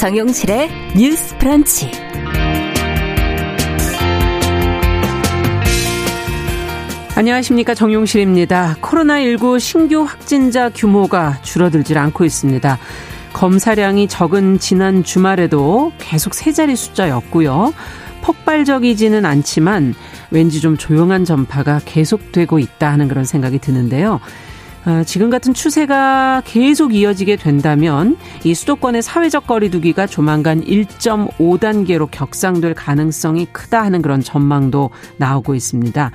정용실의 뉴스 프런치. 안녕하십니까. 정용실입니다. 코로나19 신규 확진자 규모가 줄어들질 않고 있습니다. 검사량이 적은 지난 주말에도 계속 세 자리 숫자였고요. 폭발적이지는 않지만 왠지 좀 조용한 전파가 계속되고 있다 하는 그런 생각이 드는데요. 어, 지금 같은 추세가 계속 이어지게 된다면 이 수도권의 사회적 거리두기가 조만간 1.5단계로 격상될 가능성이 크다 하는 그런 전망도 나오고 있습니다.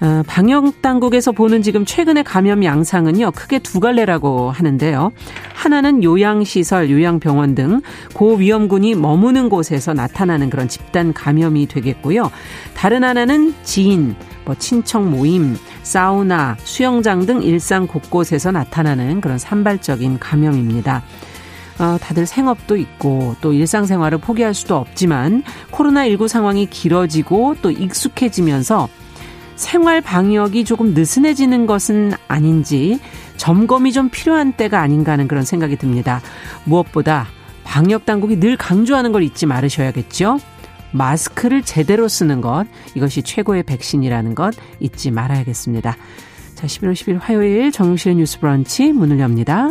어, 방역 당국에서 보는 지금 최근의 감염 양상은요 크게 두 갈래라고 하는데요. 하나는 요양시설, 요양병원 등 고위험군이 머무는 곳에서 나타나는 그런 집단 감염이 되겠고요. 다른 하나는 지인, 뭐 친척 모임, 사우나, 수영장 등 일상 곳곳에서 나타나는 그런 산발적인 감염입니다. 어, 다들 생업도 있고 또 일상생활을 포기할 수도 없지만 코로나19 상황이 길어지고 또 익숙해지면서 생활 방역이 조금 느슨해지는 것은 아닌지 점검이 좀 필요한 때가 아닌가 하는 그런 생각이 듭니다. 무엇보다 방역 당국이 늘 강조하는 걸 잊지 말으셔야겠죠. 마스크를 제대로 쓰는 것, 이것이 최고의 백신이라는 것 잊지 말아야겠습니다. 자, 11월 10일 화요일 정용실의 뉴스 브런치 문을 엽니다.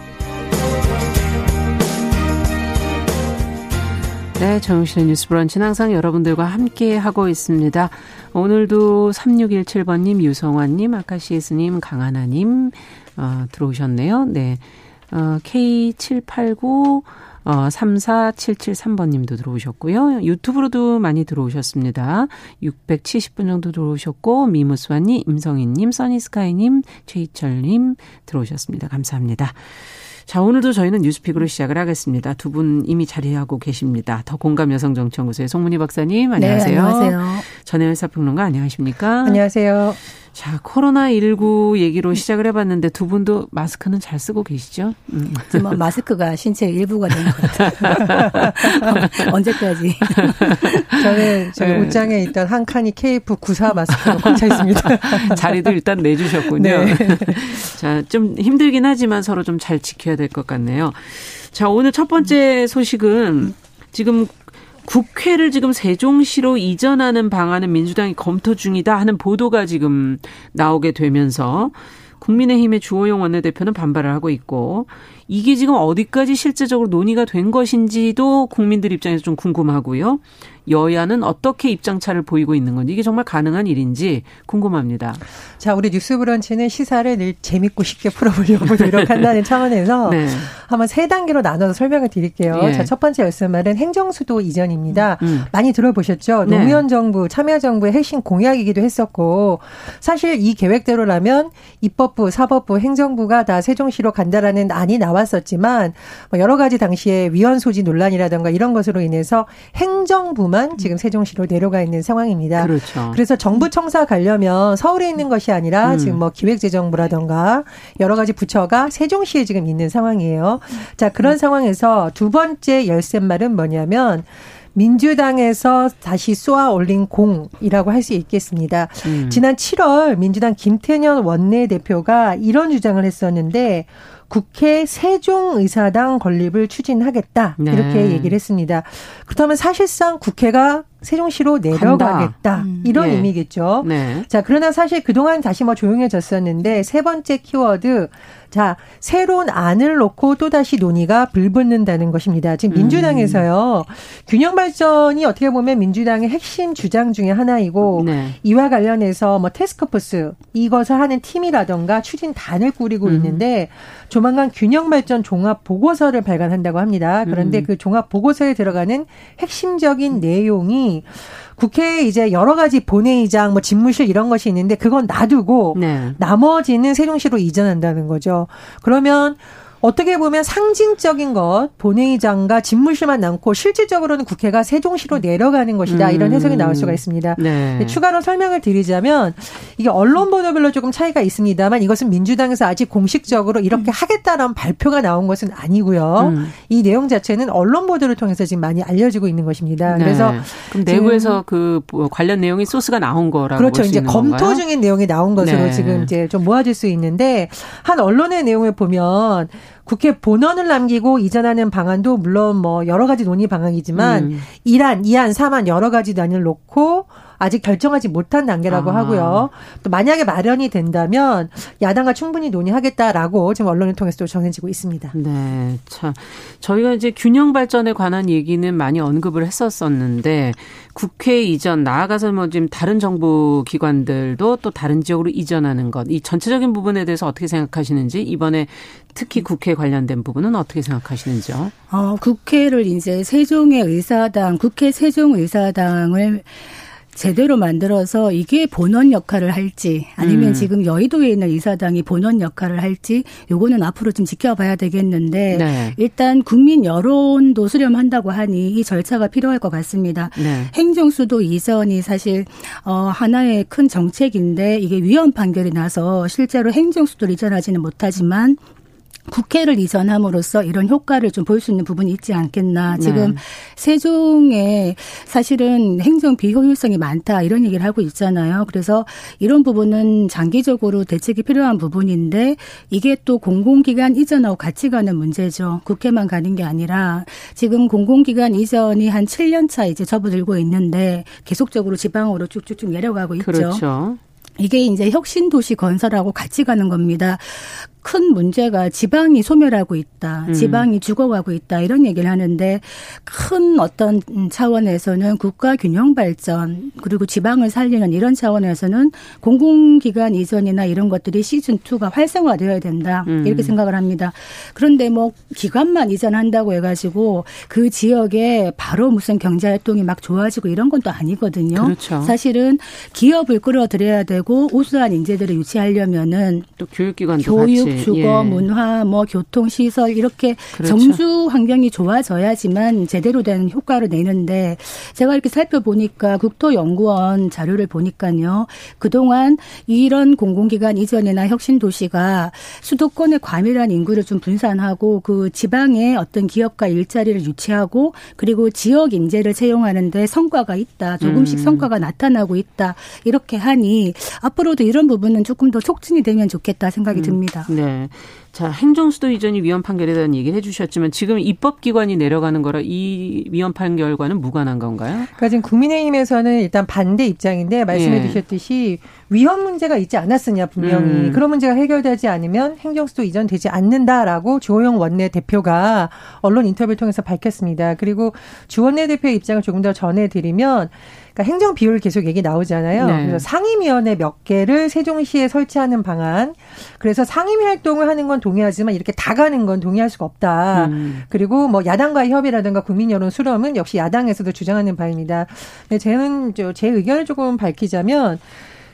네, 정용실의 뉴스 브런치는 항상 여러분들과 함께 하고 있습니다. 오늘도 3617번님, 유성환님, 아카시에스님, 강하나님, 어, 들어오셨네요. 네. 어, K789, 어, 34773번님도 들어오셨고요. 유튜브로도 많이 들어오셨습니다. 670분 정도 들어오셨고, 미무스와님, 임성희님, 써니스카이님, 최희철님 들어오셨습니다. 감사합니다. 자, 오늘도 저희는 뉴스픽으로 시작을 하겠습니다. 두 분 이미 자리하고 계십니다. 더 공감 여성 정치연구소의 송문희 박사님, 안녕하세요. 네, 안녕하세요. 전혜연 사평론가 안녕하십니까? 안녕하세요. 자, 코로나19 얘기로 시작을 해봤는데 두 분도 마스크는 잘 쓰고 계시죠? 음. 뭐 마스크가 신체의 일부가 된 것 같아요. 언제까지? 저는 저희 네. 옷장에 있던 한 칸이 KF94 마스크로 꽉차 있습니다. 자리도 일단 내주셨군요. 네. 자, 좀 힘들긴 하지만 서로 좀 잘 지켜야 될 것 같네요. 자, 오늘 첫 번째 소식은 지금 국회를 지금 세종시로 이전하는 방안은 민주당이 검토 중이다 하는 보도가 지금 나오게 되면서 국민의힘의 주호영 원내대표는 반발을 하고 있고 이게 지금 어디까지 실제적으로 논의가 된 것인지도 국민들 입장에서 좀 궁금하고요. 여야는 어떻게 입장차를 보이고 있는 건지 이게 정말 가능한 일인지 궁금합니다. 자, 우리 뉴스 브런치는 시사를 늘 재밌고 쉽게 풀어보려고 노력한다는 차원에서 네. 한번 세 단계로 나눠서 설명을 드릴게요. 예. 자, 첫 번째 말씀말은 행정수도 이전입니다. 음, 음. 많이 들어보셨죠? 네. 노무현 정부, 참여정부의 핵심 공약이기도 했었고 사실 이 계획대로라면 입법부, 사법부, 행정부가 다 세종시로 간다라는 안이 나왔었지만 뭐 여러 가지 당시에 위헌 소지 논란이라든가 이런 것으로 인해서 행정부 정부만 지금 세종시로 내려가 있는 상황입니다. 그렇죠. 그래서 정부 청사 가려면 서울에 있는 것이 아니라 음. 지금 뭐 기획재정부라던가 여러 가지 부처가 세종시에 지금 있는 상황이에요. 자, 그런 음. 상황에서 두 번째 열쇠말은 뭐냐면 민주당에서 다시 쏘아 올린 공이라고 할 수 있겠습니다. 음. 지난 7월 민주당 김태년 원내대표가 이런 주장을 했었는데 국회 세종의사당 건립을 추진하겠다. 네. 이렇게 얘기를 했습니다. 그렇다면 사실상 국회가 세종시로 내려가겠다. 음. 이런 예. 의미겠죠. 네. 자, 그러나 사실 그동안 다시 뭐 조용해졌었는데 세 번째 키워드 자, 새로운 안을 놓고 또 다시 논의가 불붙는다는 것입니다. 지금 민주당에서요. 음. 균형 발전이 어떻게 보면 민주당의 핵심 주장 중의 하나이고 네. 이와 관련해서 뭐 테스크포스 이것을 하는 팀이라던가 추진단을 꾸리고 음. 있는데 조만간 균형 발전 종합 보고서를 발간한다고 합니다. 그런데 음. 그 종합 보고서에 들어가는 핵심적인 내용이 국회에 이제 여러 가지 본회의장, 뭐 집무실 이런 것이 있는데 그건 놔두고 네. 나머지는 세종시로 이전한다는 거죠. 그러면 어떻게 보면 상징적인 것 본회의장과 집무실만 남고 실질적으로는 국회가 세종시로 내려가는 것이다 음. 이런 해석이 나올 수가 있습니다. 네. 추가로 설명을 드리자면 이게 언론 보도별로 조금 차이가 있습니다만 이것은 민주당에서 아직 공식적으로 이렇게 음. 하겠다라는 발표가 나온 것은 아니고요. 음. 이 내용 자체는 언론 보도를 통해서 지금 많이 알려지고 있는 것입니다. 네. 그래서 그럼 내부에서 그 관련 내용이 소스가 나온 거라고 그렇죠. 이제 검토 건가요? 중인 내용이 나온 것으로 네. 지금 이제 좀 모아질 수 있는데 한 언론의 내용을 보면 국회 본원을 남기고 이전하는 방안도 물론 뭐 여러 가지 논의 방안이지만 음. 1안, 2안, 3안 여러 가지 단위를 놓고 아직 결정하지 못한 단계라고 아. 하고요. 또 만약에 마련이 된다면 야당과 충분히 논의하겠다라고 지금 언론을 통해서 전해지고 있습니다. 네. 참 저희가 이제 균형 발전에 관한 얘기는 많이 언급을 했었었는데 국회 이전 나아가서 뭐 지금 다른 정부 기관들도 또 다른 지역으로 이전하는 것 이 전체적인 부분에 대해서 어떻게 생각하시는지 이번에 특히 국회 관련된 부분은 어떻게 생각하시는지요? 어, 국회를 이제 세종의 의사당, 국회 세종 의사당을 제대로 만들어서 이게 본원 역할을 할지 아니면 음. 지금 여의도에 있는 이사당이 본원 역할을 할지 요거는 앞으로 좀 지켜봐야 되겠는데 네. 일단 국민 여론도 수렴한다고 하니 이 절차가 필요할 것 같습니다. 네. 행정수도 이전이 사실 어 하나의 큰 정책인데 이게 위헌 판결이 나서 실제로 행정수도를 이전하지는 못하지만 국회를 이전함으로써 이런 효과를 좀 볼 수 있는 부분이 있지 않겠나. 네. 지금 네. 세종에 사실은 행정 비효율성이 많다 이런 얘기를 하고 있잖아요. 그래서 이런 부분은 장기적으로 대책이 필요한 부분인데 이게 또 공공기관 이전하고 같이 가는 문제죠. 국회만 가는 게 아니라 지금 공공기관 이전이 한 7년 차 이제 접어들고 있는데 계속적으로 지방으로 쭉쭉쭉 내려가고 있죠. 그렇죠. 이게 이제 혁신 도시 건설하고 같이 가는 겁니다. 큰 문제가 지방이 소멸하고 있다. 음. 지방이 죽어가고 있다. 이런 얘기를 하는데 큰 어떤 차원에서는 국가 균형 발전 그리고 지방을 살리는 이런 차원에서는 공공기관 이전이나 이런 것들이 시즌 2가 활성화되어야 된다. 음. 이렇게 생각을 합니다. 그런데 뭐 기관만 이전한다고 해가지고 그 지역에 바로 무슨 경제 활동이 막 좋아지고 이런 건 또 아니거든요. 그렇죠. 사실은 기업을 끌어들여야 되고 우수한 인재들을 유치하려면은 또 교육기관도 교육 같이. 주거, 예. 문화, 뭐 교통 시설 이렇게 그렇죠. 정주 환경이 좋아져야지만 제대로 된 효과를 내는데 제가 이렇게 살펴보니까 국토연구원 자료를 보니까요. 그동안 이런 공공기관 이전이나 혁신 도시가 수도권의 과밀한 인구를 좀 분산하고 그 지방의 어떤 기업과 일자리를 유치하고 그리고 지역 인재를 채용하는데 성과가 있다. 조금씩 음. 성과가 나타나고 있다. 이렇게 하니 앞으로도 이런 부분은 조금 더 촉진이 되면 좋겠다 생각이 음. 듭니다. 네. 네. 자, 행정수도 이전이 위헌 판결에 대한 얘기를 해주셨지만 지금 입법기관이 내려가는 거라 이 위헌 판결과는 무관한 건가요? 그러니까 지금 국민의힘에서는 일단 반대 입장인데 말씀해 예. 주셨듯이 위헌 문제가 있지 않았느냐 분명히 음. 그런 문제가 해결되지 않으면 행정수도 이전되지 않는다라고 주호영 원내 대표가 언론 인터뷰를 통해서 밝혔습니다. 그리고 주 원내 대표의 입장을 조금 더 전해드리면 그러니까 행정 비율 계속 얘기 나오잖아요. 네. 그래서 상임위원회 몇 개를 세종시에 설치하는 방안. 그래서 상임위 활동을 하는 건 동의하지만 이렇게 다 가는 건 동의할 수가 없다. 음. 그리고 뭐 야당과의 협의라든가 국민 여론 수렴은 역시 야당에서도 주장하는 바입니다. 근데 저는 제 의견을 조금 밝히자면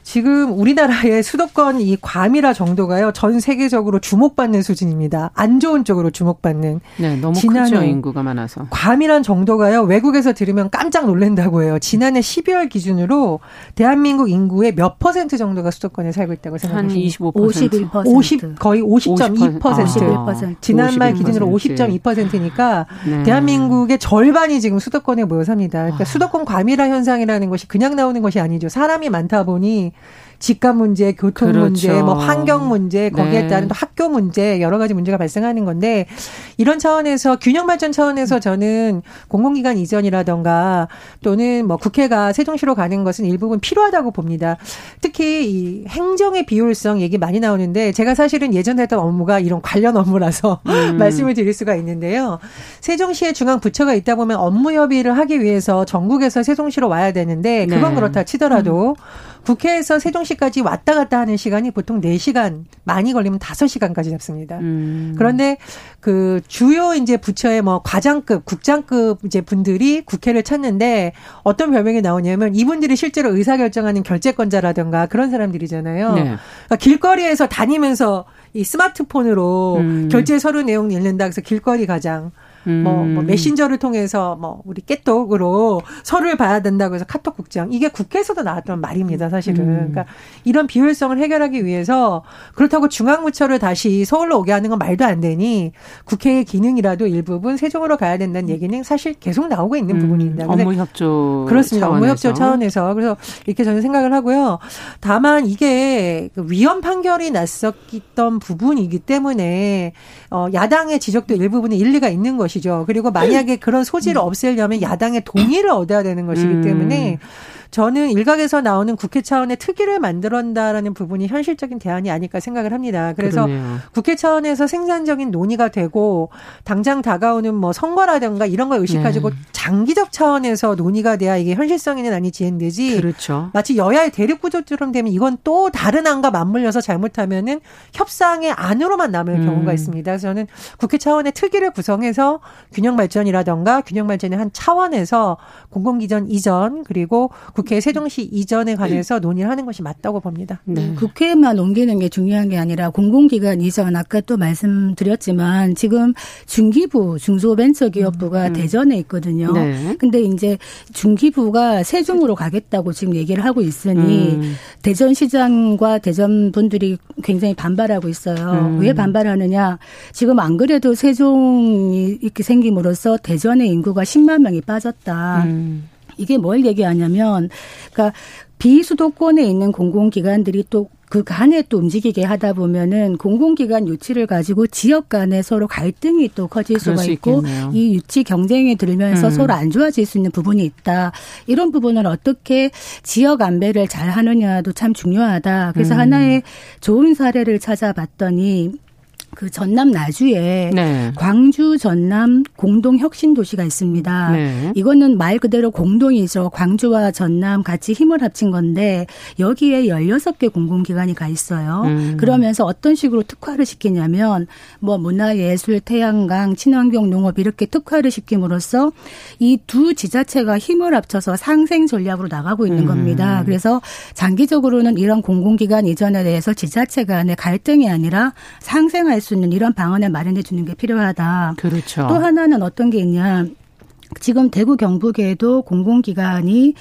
지금 우리나라의 수도권 이 과밀화 정도가요 전 세계적으로 주목받는 수준입니다. 안 좋은 쪽으로 주목받는. 네, 너무 크죠 인구가 많아서. 과밀한 정도가요 외국에서 들으면 깜짝 놀란다고 해요. 지난해 12월 기준으로 대한민국 인구의 몇 퍼센트 정도가 수도권에 살고 있다고 생각하십니까? 한 25%. 51%. 50 거의 50.2%. 51%. 지난 말 기준으로 50.2%니까 네. 대한민국의 절반이 지금 수도권에 모여 삽니다. 그러니까 아. 수도권 과밀화 현상이라는 것이 그냥 나오는 것이 아니죠. 사람이 많다 보니 집값 문제, 교통 그렇죠. 문제, 뭐 환경 문제, 거기에 네. 따른 또 학교 문제 여러 가지 문제가 발생하는 건데 이런 차원에서 균형 발전 차원에서 저는 공공기관 이전이라던가 또는 뭐 국회가 세종시로 가는 것은 일부분 필요하다고 봅니다. 특히 이 행정의 비효율성 얘기 많이 나오는데 제가 사실은 예전에 했던 업무가 이런 관련 업무라서 음. 말씀을 드릴 수가 있는데요. 세종시에 중앙 부처가 있다 보면 업무 협의를 하기 위해서 전국에서 세종시로 와야 되는데 그건 네. 그렇다 치더라도 음. 국회에서 세종시까지 왔다 갔다 하는 시간이 보통 4시간, 많이 걸리면 5시간까지 잡습니다. 음. 그런데 그 주요 이제 부처의 뭐 과장급, 국장급 이제 분들이 국회를 찾는데 어떤 별명이 나오냐면 이분들이 실제로 의사결정하는 결재권자라든가 그런 사람들이잖아요. 네. 그러니까 길거리에서 다니면서 이 스마트폰으로 음. 결제 서류 내용 읽는다 그래서 길거리 가장 음. 뭐, 뭐 메신저를 통해서 뭐 우리 깨똑으로 서류를 봐야 된다고 해서 카톡 국장 이게 국회에서도 나왔던 말입니다 사실은 음. 그러니까 이런 비효율성을 해결하기 위해서 그렇다고 중앙부처를 다시 서울로 오게 하는 건 말도 안 되니 국회의 기능이라도 일부분 세종으로 가야 된다는 얘기는 사실 계속 나오고 있는 음. 부분입니다. 업무 협조 그렇습니다. 업무 협조 차원에서 그래서 이렇게 저는 생각을 하고요. 다만 이게 그 위헌 판결이 났었던 부분이기 때문에 어 야당의 지적도 일부분에 일리가 있는 것이. 것이죠. 그리고 만약에 그런 소지를 없애려면 야당의 동의를 얻어야 되는 것이기 때문에 음. 저는 일각에서 나오는 국회 차원의 특위를 만들었다라는 부분이 현실적인 대안이 아닐까 생각을 합니다. 그래서 그러네요. 국회 차원에서 생산적인 논의가 되고 당장 다가오는 뭐 선거라든가 이런 걸 의식가지고 네. 장기적 차원에서 논의가 돼야 이게 현실성 있는 안이 지행되지. 그렇죠. 마치 여야의 대립 구조처럼 되면 이건 또 다른 안과 맞물려서 잘못하면은 협상의 안으로만 남을 음. 경우가 있습니다. 그래서 저는 국회 차원의 특위를 구성해서 균형 발전이라던가 균형 발전의 한 차원에서 공공기전 이전 그리고 국회 세종시 이전에 관해서 논의를 하는 것이 맞다고 봅니다. 네. 국회만 옮기는 게 중요한 게 아니라 공공기관 이전 아까 또 말씀드렸지만 지금 중기부 중소벤처기업부가 음. 대전에 있거든요. 네. 근데 이제 중기부가 세종으로 가겠다고 지금 얘기를 하고 있으니 음. 대전 시장과 대전 분들이 굉장히 반발하고 있어요. 음. 왜 반발하느냐? 지금 안 그래도 세종이 이렇게 생김으로써 대전의 인구가 10만 명이 빠졌다. 음. 이게 뭘 얘기하냐면, 그러니까 비수도권에 있는 공공기관들이 또 그 간에 또 움직이게 하다 보면은 공공기관 유치를 가지고 지역 간에 서로 갈등이 또 커질 수가 있고 있겠네요. 이 유치 경쟁에 들면서 음. 서로 안 좋아질 수 있는 부분이 있다. 이런 부분을 어떻게 지역 안배를 잘 하느냐도 참 중요하다. 그래서 음. 하나의 좋은 사례를 찾아봤더니 그 전남 나주에 네. 광주 전남 공동 혁신 도시가 있습니다. 네. 이거는 말 그대로 공동이죠. 광주와 전남 같이 힘을 합친 건데 여기에 16개 공공기관이 가 있어요. 음. 그러면서 어떤 식으로 특화를 시키냐면 뭐 문화예술, 태양광, 친환경 농업 이렇게 특화를 시킴으로써 이 두 지자체가 힘을 합쳐서 상생 전략으로 나가고 있는 음. 겁니다. 그래서 장기적으로는 이런 공공기관 이전에 대해서 지자체 간의 갈등이 아니라 상생할 수 있는 이런 방안을 마련해 주는 게 필요하다. 그렇죠. 또 하나는 어떤 게 있냐. 지금 대구 경북에도 공공기관이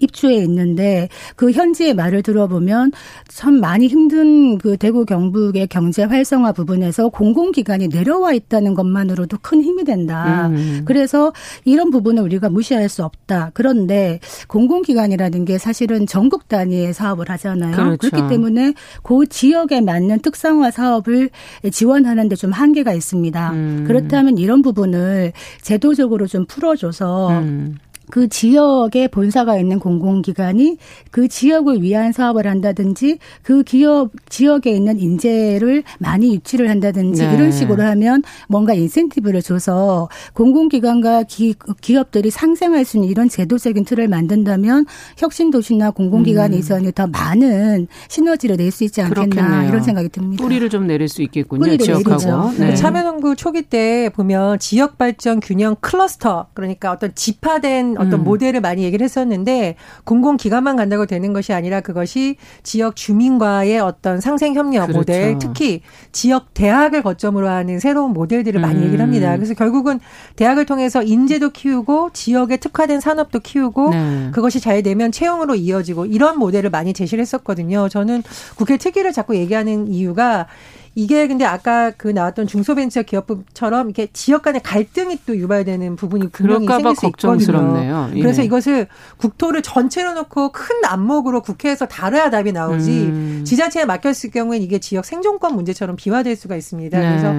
입주해 있는데 그 현지의 말을 들어보면 참 많이 힘든 그 대구 경북의 경제 활성화 부분에서 공공기관이 내려와 있다는 것만으로도 큰 힘이 된다. 음. 그래서 이런 부분을 우리가 무시할 수 없다. 그런데 공공기관이라는 게 사실은 전국 단위의 사업을 하잖아요. 그렇죠. 그렇기 때문에 그 지역에 맞는 특성화 사업을 지원하는 데 좀 한계가 있습니다. 음. 그렇다면 이런 부분을 제도적으로 좀 풀어 풀어줘서 음. 그 지역에 본사가 있는 공공기관이 그 지역을 위한 사업을 한다든지 그 기업 지역에 있는 인재를 많이 유치를 한다든지 네. 이런 식으로 하면 뭔가 인센티브를 줘서 공공기관과 기, 기업들이 상생할 수 있는 이런 제도적인 틀을 만든다면 혁신 도시나 공공기관 음. 이전에 더 많은 시너지를 낼 수 있지 않겠나 그렇겠네요. 이런 생각이 듭니다. 뿌리를 좀 내릴 수 있겠군요. 지역하고. 네. 참여농구 초기 때 보면 지역 발전 균형 클러스터 그러니까 어떤 집화된 어떤 음. 모델을 많이 얘기를 했었는데 공공기관만 간다고 되는 것이 아니라 그것이 지역 주민과의 어떤 상생 협력 그렇죠. 모델, 특히 지역 대학을 거점으로 하는 새로운 모델들을 많이 음. 얘기를 합니다. 그래서 결국은 대학을 통해서 인재도 키우고 지역에 특화된 산업도 키우고 네. 그것이 잘 되면 채용으로 이어지고 이런 모델을 많이 제시를 했었거든요. 저는 국회 특위를 자꾸 얘기하는 이유가 이게 근데 아까 그 나왔던 중소벤처 기업처럼 이렇게 지역 간의 갈등이 또 유발되는 부분이 분명히 생길 수 있거든요. 예. 그래서 이것을 국토를 전체로 놓고 큰 안목으로 국회에서 다뤄야 답이 나오지 음. 지자체에 맡겼을 경우엔 이게 지역 생존권 문제처럼 비화될 수가 있습니다. 네. 그래서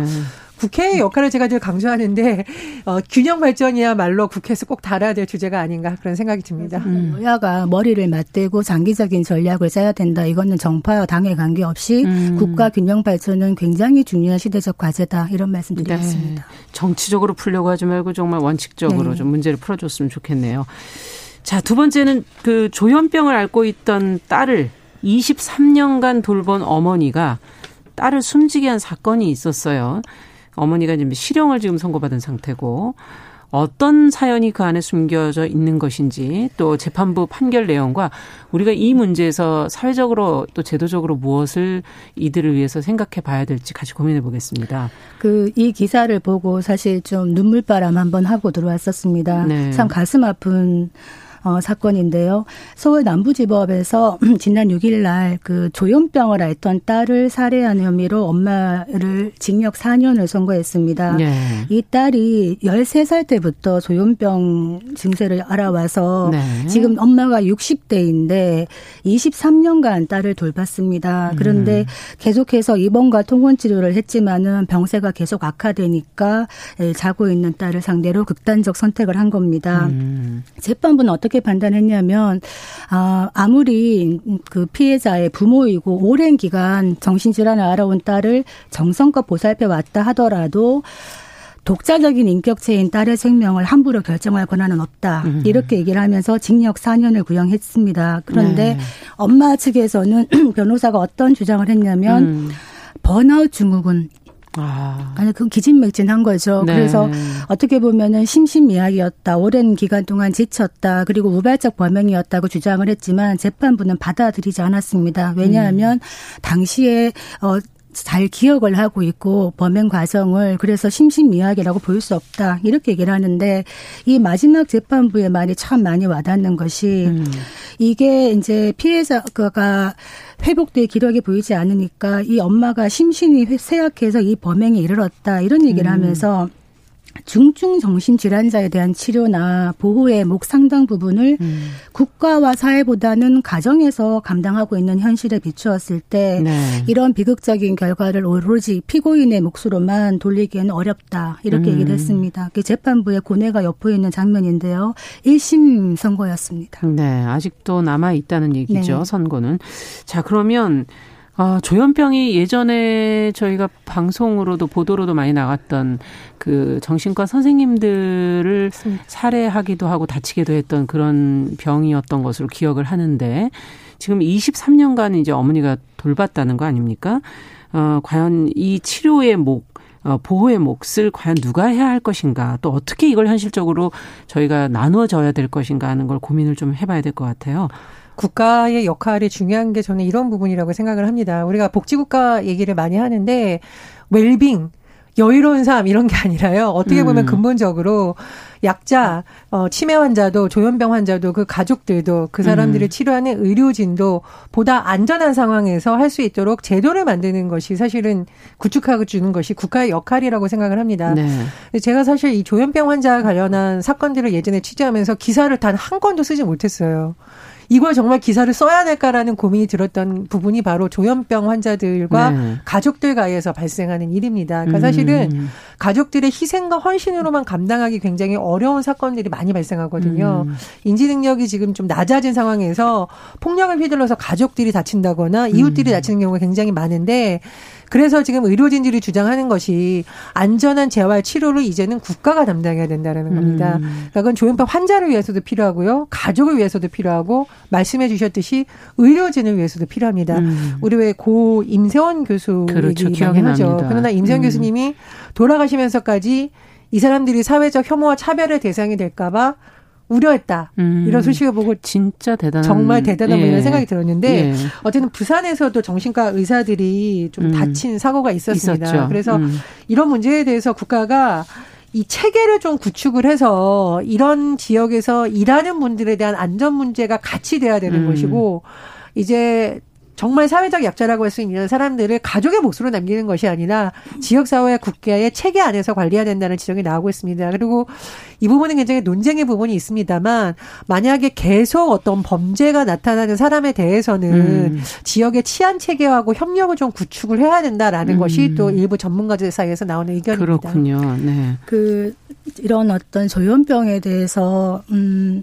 국회의 역할을 제가 늘 강조하는데 어, 균형 발전이야말로 국회에서 꼭 다뤄야 될 주제가 아닌가 그런 생각이 듭니다. 음. 여야가 머리를 맞대고 장기적인 전략을 짜야 된다. 이거는 정파와 당에 관계없이 음. 국가 균형 발전은 굉장히 중요한 시대적 과제다. 이런 말씀 드리겠습니다. 네. 정치적으로 풀려고 하지 말고 정말 원칙적으로 네. 좀 문제를 풀어줬으면 좋겠네요. 자, 두 번째는 그 조현병을 앓고 있던 딸을 23년간 돌본 어머니가 딸을 숨지게 한 사건이 있었어요. 어머니가 지금 실형을 지금 선고받은 상태고 어떤 사연이 그 안에 숨겨져 있는 것인지 또 재판부 판결 내용과 우리가 이 문제에서 사회적으로 또 제도적으로 무엇을 이들을 위해서 생각해 봐야 될지 같이 고민해 보겠습니다. 그 이 기사를 보고 사실 좀 눈물바람 한번 하고 들어왔었습니다. 네. 참 가슴 아픈 어, 사건인데요. 서울 남부지법에서 지난 6일 날 그 조현병을 앓던 딸을 살해한 혐의로 엄마를 징역 4년을 선고했습니다. 네. 이 딸이 13살 때부터 조현병 증세를 알아와서 네. 지금 엄마가 60대인데 23년간 딸을 돌봤습니다. 그런데 음. 계속해서 입원과 통원 치료를 했지만은 병세가 계속 악화되니까 예, 자고 있는 딸을 상대로 극단적 선택을 한 겁니다. 음. 재판부는 어떻게 어떻게 판단했냐면 아 아무리 그 피해자의 부모이고 오랜 기간 정신질환을 알아온 딸을 정성껏 보살펴 왔다 하더라도 독자적인 인격체인 딸의 생명을 함부로 결정할 권한은 없다. 음. 이렇게 얘기를 하면서 징역 4년을 구형했습니다. 그런데 네. 엄마 측에서는 변호사가 어떤 주장을 했냐면 음. 번아웃 증후군 아. 아니, 그건 기진맥진한 거죠. 네. 그래서 어떻게 보면은 심신미약이었다. 오랜 기간 동안 지쳤다. 그리고 우발적 범행이었다고 주장을 했지만 재판부는 받아들이지 않았습니다. 왜냐하면 음. 당시에 어, 잘 기억을 하고 있고 범행 과정을 그래서 심신미약이라고 볼 수 없다 이렇게 얘기를 하는데 이 마지막 재판부의 말이 참 많이 와닿는 것이 음. 이게 이제 피해자가 회복될 기록이 보이지 않으니까 이 엄마가 심신이 쇠약해서 이 범행에 이르렀다 이런 얘기를 음. 하면서 중증 정신 질환자에 대한 치료나 보호의 목 상당 부분을 음. 국가와 사회보다는 가정에서 감당하고 있는 현실에 비추었을 때 네. 이런 비극적인 결과를 오로지 피고인의 몫으로만 돌리기에는 어렵다 이렇게 음. 얘기를 했습니다. 재판부의 고뇌가 엿보이는 있 장면인데요. 1심 선고였습니다. 네, 아직도 남아 있다는 얘기죠. 네. 선고는. 자, 그러면 아, 조현병이 예전에 저희가 방송으로도 보도로도 많이 나갔던 그 정신과 선생님들을 살해하기도 하고 다치기도 했던 그런 병이었던 것으로 기억을 하는데 지금 23년간 이제 어머니가 돌봤다는 거 아닙니까? 어, 과연 이 치료의 목, 어, 보호의 몫을 과연 누가 해야 할 것인가 또 어떻게 이걸 현실적으로 저희가 나누어져야 될 것인가 하는 걸 고민을 좀 해봐야 될 것 같아요. 국가의 역할이 중요한 게 저는 이런 부분이라고 생각을 합니다. 우리가 복지국가 얘기를 많이 하는데 웰빙 여유로운 삶 이런 게 아니라요. 어떻게 보면 음. 근본적으로 약자, 어, 치매 환자도 조현병 환자도 그 가족들도 그 사람들을 음. 치료하는 의료진도 보다 안전한 상황에서 할 수 있도록 제도를 만드는 것이 사실은 구축하고 주는 것이 국가의 역할이라고 생각을 합니다. 네. 제가 사실 이 조현병 환자 관련한 사건들을 예전에 취재하면서 기사를 단 한 건도 쓰지 못했어요. 이걸 정말 기사를 써야 될까라는 고민이 들었던 부분이 바로 조현병 환자들과 네. 가족들과에서 발생하는 일입니다. 그러니까 사실은 음. 가족들의 희생과 헌신으로만 감당하기 굉장히 어려운 사건들이 많이 발생하거든요. 음. 인지 능력이 지금 좀 낮아진 상황에서 폭력을 휘둘러서 가족들이 다친다거나 이웃들이 음. 다치는 경우가 굉장히 많은데 그래서 지금 의료진들이 주장하는 것이 안전한 재활 치료를 이제는 국가가 담당해야 된다는 겁니다. 음. 그러니까 그건 조현병 환자를 위해서도 필요하고요. 가족을 위해서도 필요하고 말씀해 주셨듯이 의료진을 위해서도 필요합니다. 음. 우리 왜 고 임세원 교수 그렇죠. 얘기 많이 하죠. 납니다. 그러나 임세원 음. 교수님이 돌아가시면서까지 이 사람들이 사회적 혐오와 차별의 대상이 될까봐 우려했다. 음. 이런 소식을 보고 진짜 대단한 정말 대단한 예. 이런 생각이 들었는데 예. 어쨌든 부산에서도 정신과 의사들이 좀 음. 다친 사고가 있었습니다. 있었죠. 그래서 음. 이런 문제에 대해서 국가가 이 체계를 좀 구축을 해서 이런 지역에서 일하는 분들에 대한 안전 문제가 같이 돼야 되는 음. 것이고 이제 정말 사회적 약자라고 할 수 있는 사람들을 가족의 몫으로 남기는 것이 아니라 지역사회와 국가의 체계 안에서 관리해야 된다는 지적이 나오고 있습니다. 그리고 이 부분은 굉장히 논쟁의 부분이 있습니다만 만약에 계속 어떤 범죄가 나타나는 사람에 대해서는 음. 지역의 치안 체계하고 협력을 좀 구축을 해야 된다라는 음. 것이 또 일부 전문가들 사이에서 나오는 의견입니다. 그렇군요. 네. 그 이런 어떤 조현병에 대해서 음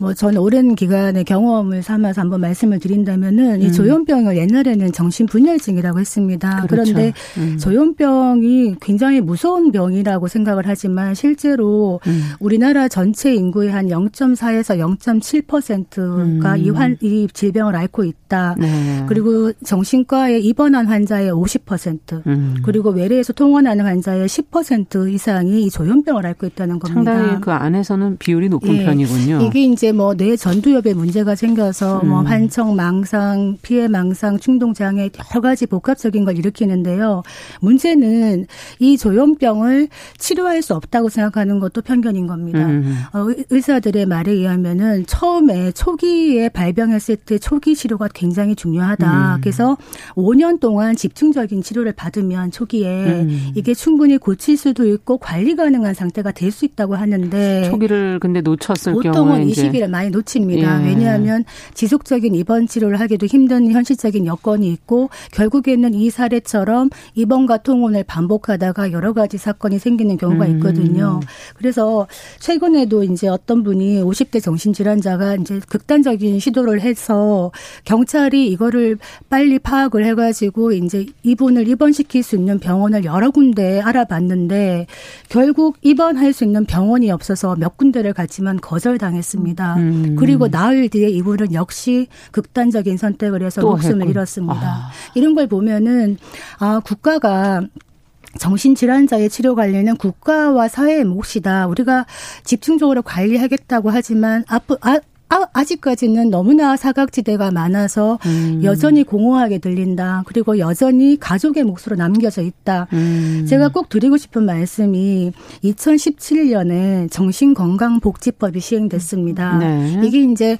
뭐 저는 오랜 기간의 경험을 삼아서 한번 말씀을 드린다면은 음. 이 조현병을 옛날에는 정신분열증이라고 했습니다. 그렇죠. 그런데 음. 조현병이 굉장히 무서운 병이라고 생각을 하지만 실제로 음. 우리나라 전체 인구의 한 0.4에서 0.7%가 음. 이환 이 질병을 앓고 있다. 네. 그리고 정신과에 입원한 환자의 50% 음. 그리고 외래에서 통원하는 환자의 10% 이상이 이 조현병을 앓고 있다는 겁니다. 상당히 그 안에서는 비율이 높은 예. 편이군요. 이게 이제 뭐 뇌 전두엽에 문제가 생겨서 뭐 음. 뭐 환청, 망상, 피해 망상, 충동 장애 여러 가지 복합적인 걸 일으키는데요. 문제는 이 조현병을 치료할 수 없다고 생각하는 것도 편견인 겁니다. 음. 어, 의사들의 말에 의하면은 처음에 초기에 발병했을 때 초기 치료가 굉장히 중요하다. 음. 그래서 5년 동안 집중적인 치료를 받으면 초기에 음. 이게 충분히 고칠 수도 있고 관리 가능한 상태가 될 수 있다고 하는데 초기를 근데 놓쳤을 경우에 보통은 이시 기를 많이 놓칩니다. 예. 왜냐하면 지속적인 입원 치료를 하기도 힘든 현실적인 여건이 있고 결국에는 이 사례처럼 입원과 통원을 반복하다가 여러 가지 사건이 생기는 경우가 음. 있거든요. 음. 그래서 최근에도 이제 어떤 분이 50대 정신질환자가 이제 극단적인 시도를 해서 경찰이 이거를 빨리 파악을 해가지고 이제 이분을 입원시킬 수 있는 병원을 여러 군데 알아봤는데 결국 입원할 수 있는 병원이 없어서 몇 군데를 갔지만 거절당했습니다. 음. 그리고 나흘 뒤에 이분은 역시 극단적인 선택을 해서 목숨을 했군. 잃었습니다. 아. 이런 걸 보면은 아 국가가 정신질환자의 치료 관리는 국가와 사회의 몫이다. 우리가 집중적으로 관리하겠다고 하지만 앞으로 아, 아, 직까지는 너무나 사각지대가 많아서 음. 여전히 공허하게 들린다. 그리고 여전히 가족의 몫으로 남겨져 있다. 음. 제가 꼭 드리고 싶은 말씀이 2017년에 정신건강복지법이 시행됐습니다. 네. 이게 이제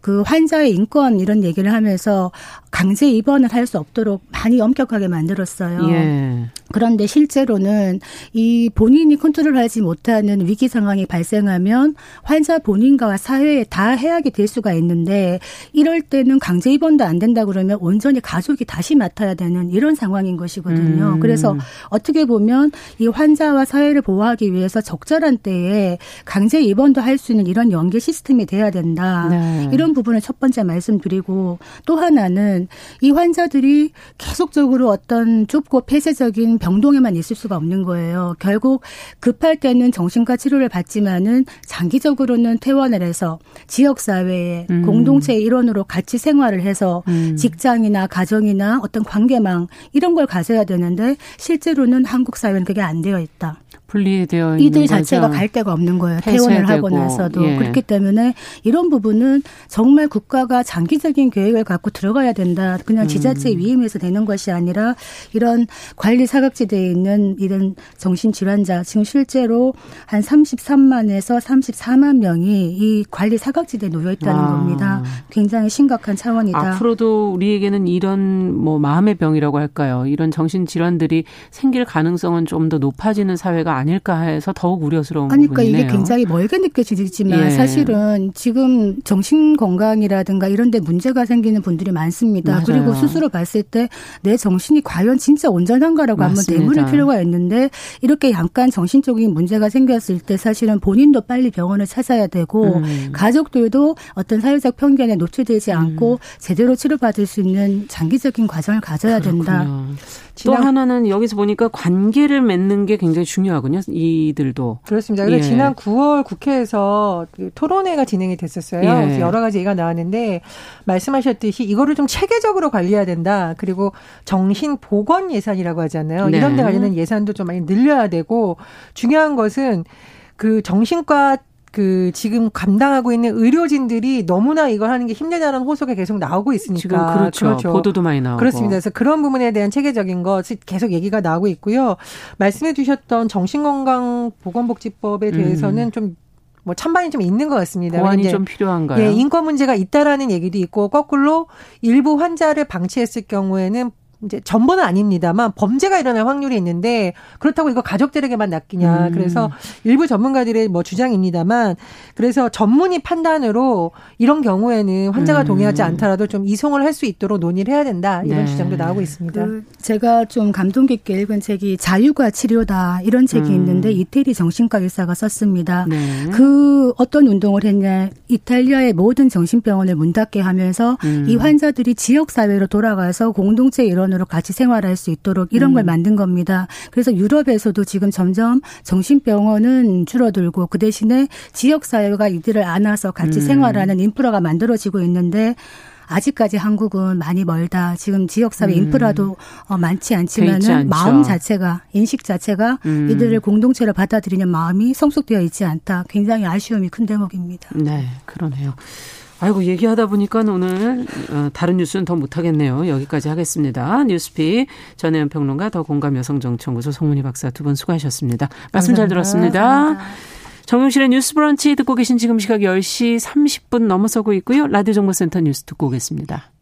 그 환자의 인권 이런 얘기를 하면서 강제 입원을 할 수 없도록 많이 엄격하게 만들었어요. 예. 그런데 실제로는 이 본인이 컨트롤하지 못하는 위기 상황이 발생하면 환자 본인과 사회에 다 해악이 될 수가 있는데 이럴 때는 강제 입원도 안 된다 그러면 온전히 가족이 다시 맡아야 되는 이런 상황인 것이거든요. 음. 그래서 어떻게 보면 이 환자와 사회를 보호하기 위해서 적절한 때에 강제 입원도 할 수 있는 이런 연계 시스템이 돼야 된다. 네. 이런 부분을 첫 번째 말씀드리고 또 하나는 이 환자들이 계속적으로 어떤 좁고 폐쇄적인 병동에만 있을 수가 없는 거예요. 결국 급할 때는 정신과 치료를 받지만은 장기적으로는 퇴원을 해서 지역 사회에 음. 공동체의 일원으로 같이 생활을 해서 음. 직장이나 가정이나 어떤 관계망 이런 걸 가져야 되는데 실제로는 한국 사회는 그게 안 되어 있다. 분리되어 있는 이들 자체가 거죠. 갈 데가 없는 거예요. 퇴원을 하고 나서도 예. 그렇기 때문에 이런 부분은 정말 국가가 장기적인 계획을 갖고 들어가야 된다. 그냥 지자체 음. 위임에서 되는 것이 아니라 이런 관리 사각지대에 있는 이런 정신 질환자 지금 실제로 한 33만에서 34만 명이 이 관리 사각지대에 놓여 있다는 와. 겁니다. 굉장히 심각한 차원이다. 앞으로도 우리에게는 이런 뭐 마음의 병이라고 할까요? 이런 정신 질환들이 생길 가능성은 좀 더 높아지는 사회가 아닐까 해서 더욱 우려스러운 그러니까 부분이네요. 이게 굉장히 멀게 느껴지지만 예. 사실은 지금 정신 건강이라든가 이런 데 문제가 생기는 분들이 많습니다. 맞아요. 그리고 스스로 봤을 때 내 정신이 과연 진짜 온전한가라고 맞습니다. 한번 되물을 필요가 있는데 이렇게 약간 정신적인 문제가 생겼을 때 사실은 본인도 빨리 병원을 찾아야 되고 음. 가족들도 어떤 사회적 편견에 노출되지 않고 음. 제대로 치료받을 수 있는 장기적인 과정을 가져야 그렇군요. 된다. 또 하나는 여기서 보니까 관계를 맺는 게 굉장히 중요하군요. 이들도. 그렇습니다. 그래서 예. 지난 9월 국회에서 그 토론회가 진행이 됐었어요. 예. 여러 가지 얘기가 나왔는데 말씀하셨듯이 이거를 좀 체계적으로 관리해야 된다. 그리고 정신 보건 예산이라고 하잖아요. 네. 이런 데 관련된 예산도 좀 많이 늘려야 되고 중요한 것은 그 정신과 그 지금 감당하고 있는 의료진들이 너무나 이걸 하는 게 힘들다는 호소가 계속 나오고 있으니까 지금 그렇죠. 그렇죠. 보도도 많이 나오고 그렇습니다. 그래서 그런 부분에 대한 체계적인 것이 계속 얘기가 나오고 있고요. 말씀해 주셨던 정신건강보건복지법에 음. 대해서는 음. 좀뭐 찬반이 좀 있는 것 같습니다. 보완이 좀 필요한가요? 예, 인권 문제가 있다라는 얘기도 있고 거꾸로 일부 환자를 방치했을 경우에는 이제 전부는 아닙니다만 범죄가 일어날 확률이 있는데 그렇다고 이거 가족들에게만 낚이냐. 음. 그래서 일부 전문가들의 뭐 주장입니다만 그래서 전문의 판단으로 이런 경우에는 환자가 음. 동의하지 않더라도 좀 이송을 할 수 있도록 논의를 해야 된다. 이런 네. 주장도 나오고 있습니다. 그 제가 좀 감동 깊게 읽은 책이 자유가 치료다 이런 책이 음. 있는데 이태리 정신과 의사가 썼습니다. 네. 그 어떤 운동을 했냐 이탈리아의 모든 정신병원을 문 닫게 하면서 음. 이 환자들이 지역 사회로 돌아가서 공동체 일원으로 같이 생활할 수 있도록 이런 음. 걸 만든 겁니다. 그래서 유럽에서도 지금 점점 정신병원은 줄어들고 그 대신에 지역 사회가 이들을 안아서 같이 음. 생활하는 인프라가 만들어지고 있는데 아직까지 한국은 많이 멀다. 지금 지역사회 음. 인프라도 어, 많지 않지만은 마음 자체가 인식 자체가 음. 이들을 공동체로 받아들이는 마음이 성숙되어 있지 않다. 굉장히 아쉬움이 큰 대목입니다. 네, 그러네요. 아이고 얘기하다 보니까 오늘 어, 다른 뉴스는 더 못하겠네요. 여기까지 하겠습니다. 뉴스피 전혜연 평론가 더 공감 여성정치연구소 송문희 박사 두 분 수고하셨습니다. 말씀 감사합니다. 잘 들었습니다. 감사합니다. 정용실의 뉴스 브런치 듣고 계신 지금 시각 10시 30분 넘어서고 있고요. 라디오 정보센터 뉴스 듣고 오겠습니다.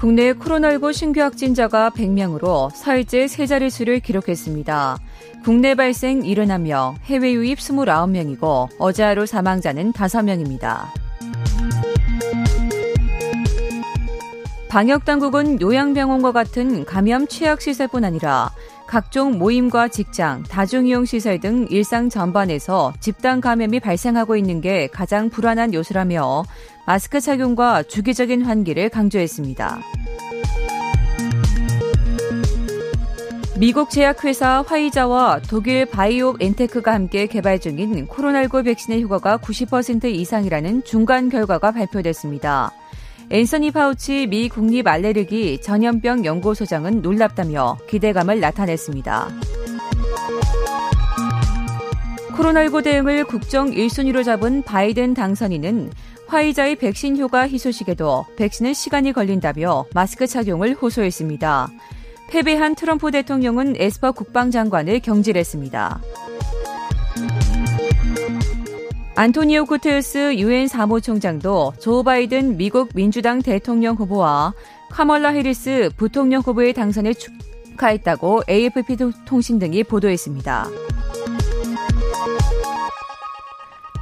국내 코로나19 신규 확진자가 100명으로 사흘째 세 자릿수를 기록했습니다. 국내 발생 71명, 해외 유입 29명이고 어제 하루 사망자는 5명입니다. 방역당국은 요양병원과 같은 감염 취약 시설뿐 아니라 각종 모임과 직장, 다중이용 시설 등 일상 전반에서 집단 감염이 발생하고 있는 게 가장 불안한 요소라며 마스크 착용과 주기적인 환기를 강조했습니다. 미국 제약회사 화이자와 독일 바이오 엔테크가 함께 개발 중인 코로나19 백신의 효과가 90% 이상이라는 중간 결과가 발표됐습니다. 앤서니 파우치 미 국립 알레르기 전염병 연구소장은 놀랍다며 기대감을 나타냈습니다. 코로나19 대응을 국정 1순위로 잡은 바이든 당선인은 화이자의 백신 효과 희소식에도 백신은 시간이 걸린다며 마스크 착용을 호소했습니다. 패배한 트럼프 대통령은 에스퍼 국방장관을 경질했습니다. 안토니오 구테우스 유엔 사무총장도 조 바이든 미국 민주당 대통령 후보와 카멀라 해리스 부통령 후보의 당선에 축하했다고 AFP 통신 등이 보도했습니다.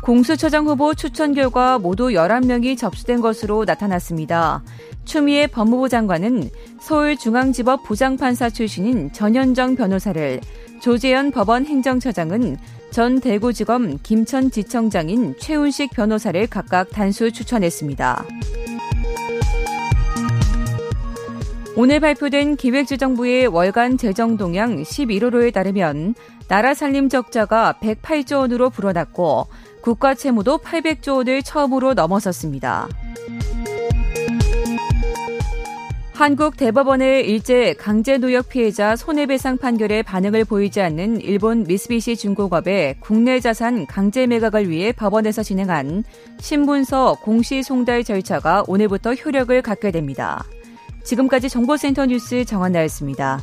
공수처장 후보 추천 결과 모두 11명이 접수된 것으로 나타났습니다. 추미애 법무부 장관은 서울중앙지법 부장판사 출신인 전현정 변호사를 조재현 법원 행정처장은 전 대구지검 김천지청장인 최운식 변호사를 각각 단수 추천했습니다. 오늘 발표된 기획재정부의 월간 재정 동향 11호로에 따르면 나라 살림 적자가 108조 원으로 불어났고 국가 채무도 800조 원을 처음으로 넘어섰습니다. 한국 대법원의 일제 강제 노역 피해자 손해배상 판결에 반응을 보이지 않는 일본 미쓰비시 중공업의 국내 자산 강제 매각을 위해 법원에서 진행한 신문서 공시 송달 절차가 오늘부터 효력을 갖게 됩니다. 지금까지 정보센터 뉴스 정한나였습니다.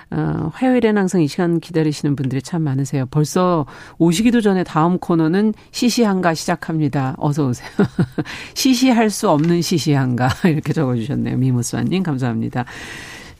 어, 화요일엔 항상 이 시간 기다리시는 분들이 참 많으세요. 벌써 오시기도 전에 다음 코너는 시시한가 시작합니다. 어서 오세요. 시시할 수 없는 시시한가 이렇게 적어주셨네요. 미무스와님 감사합니다.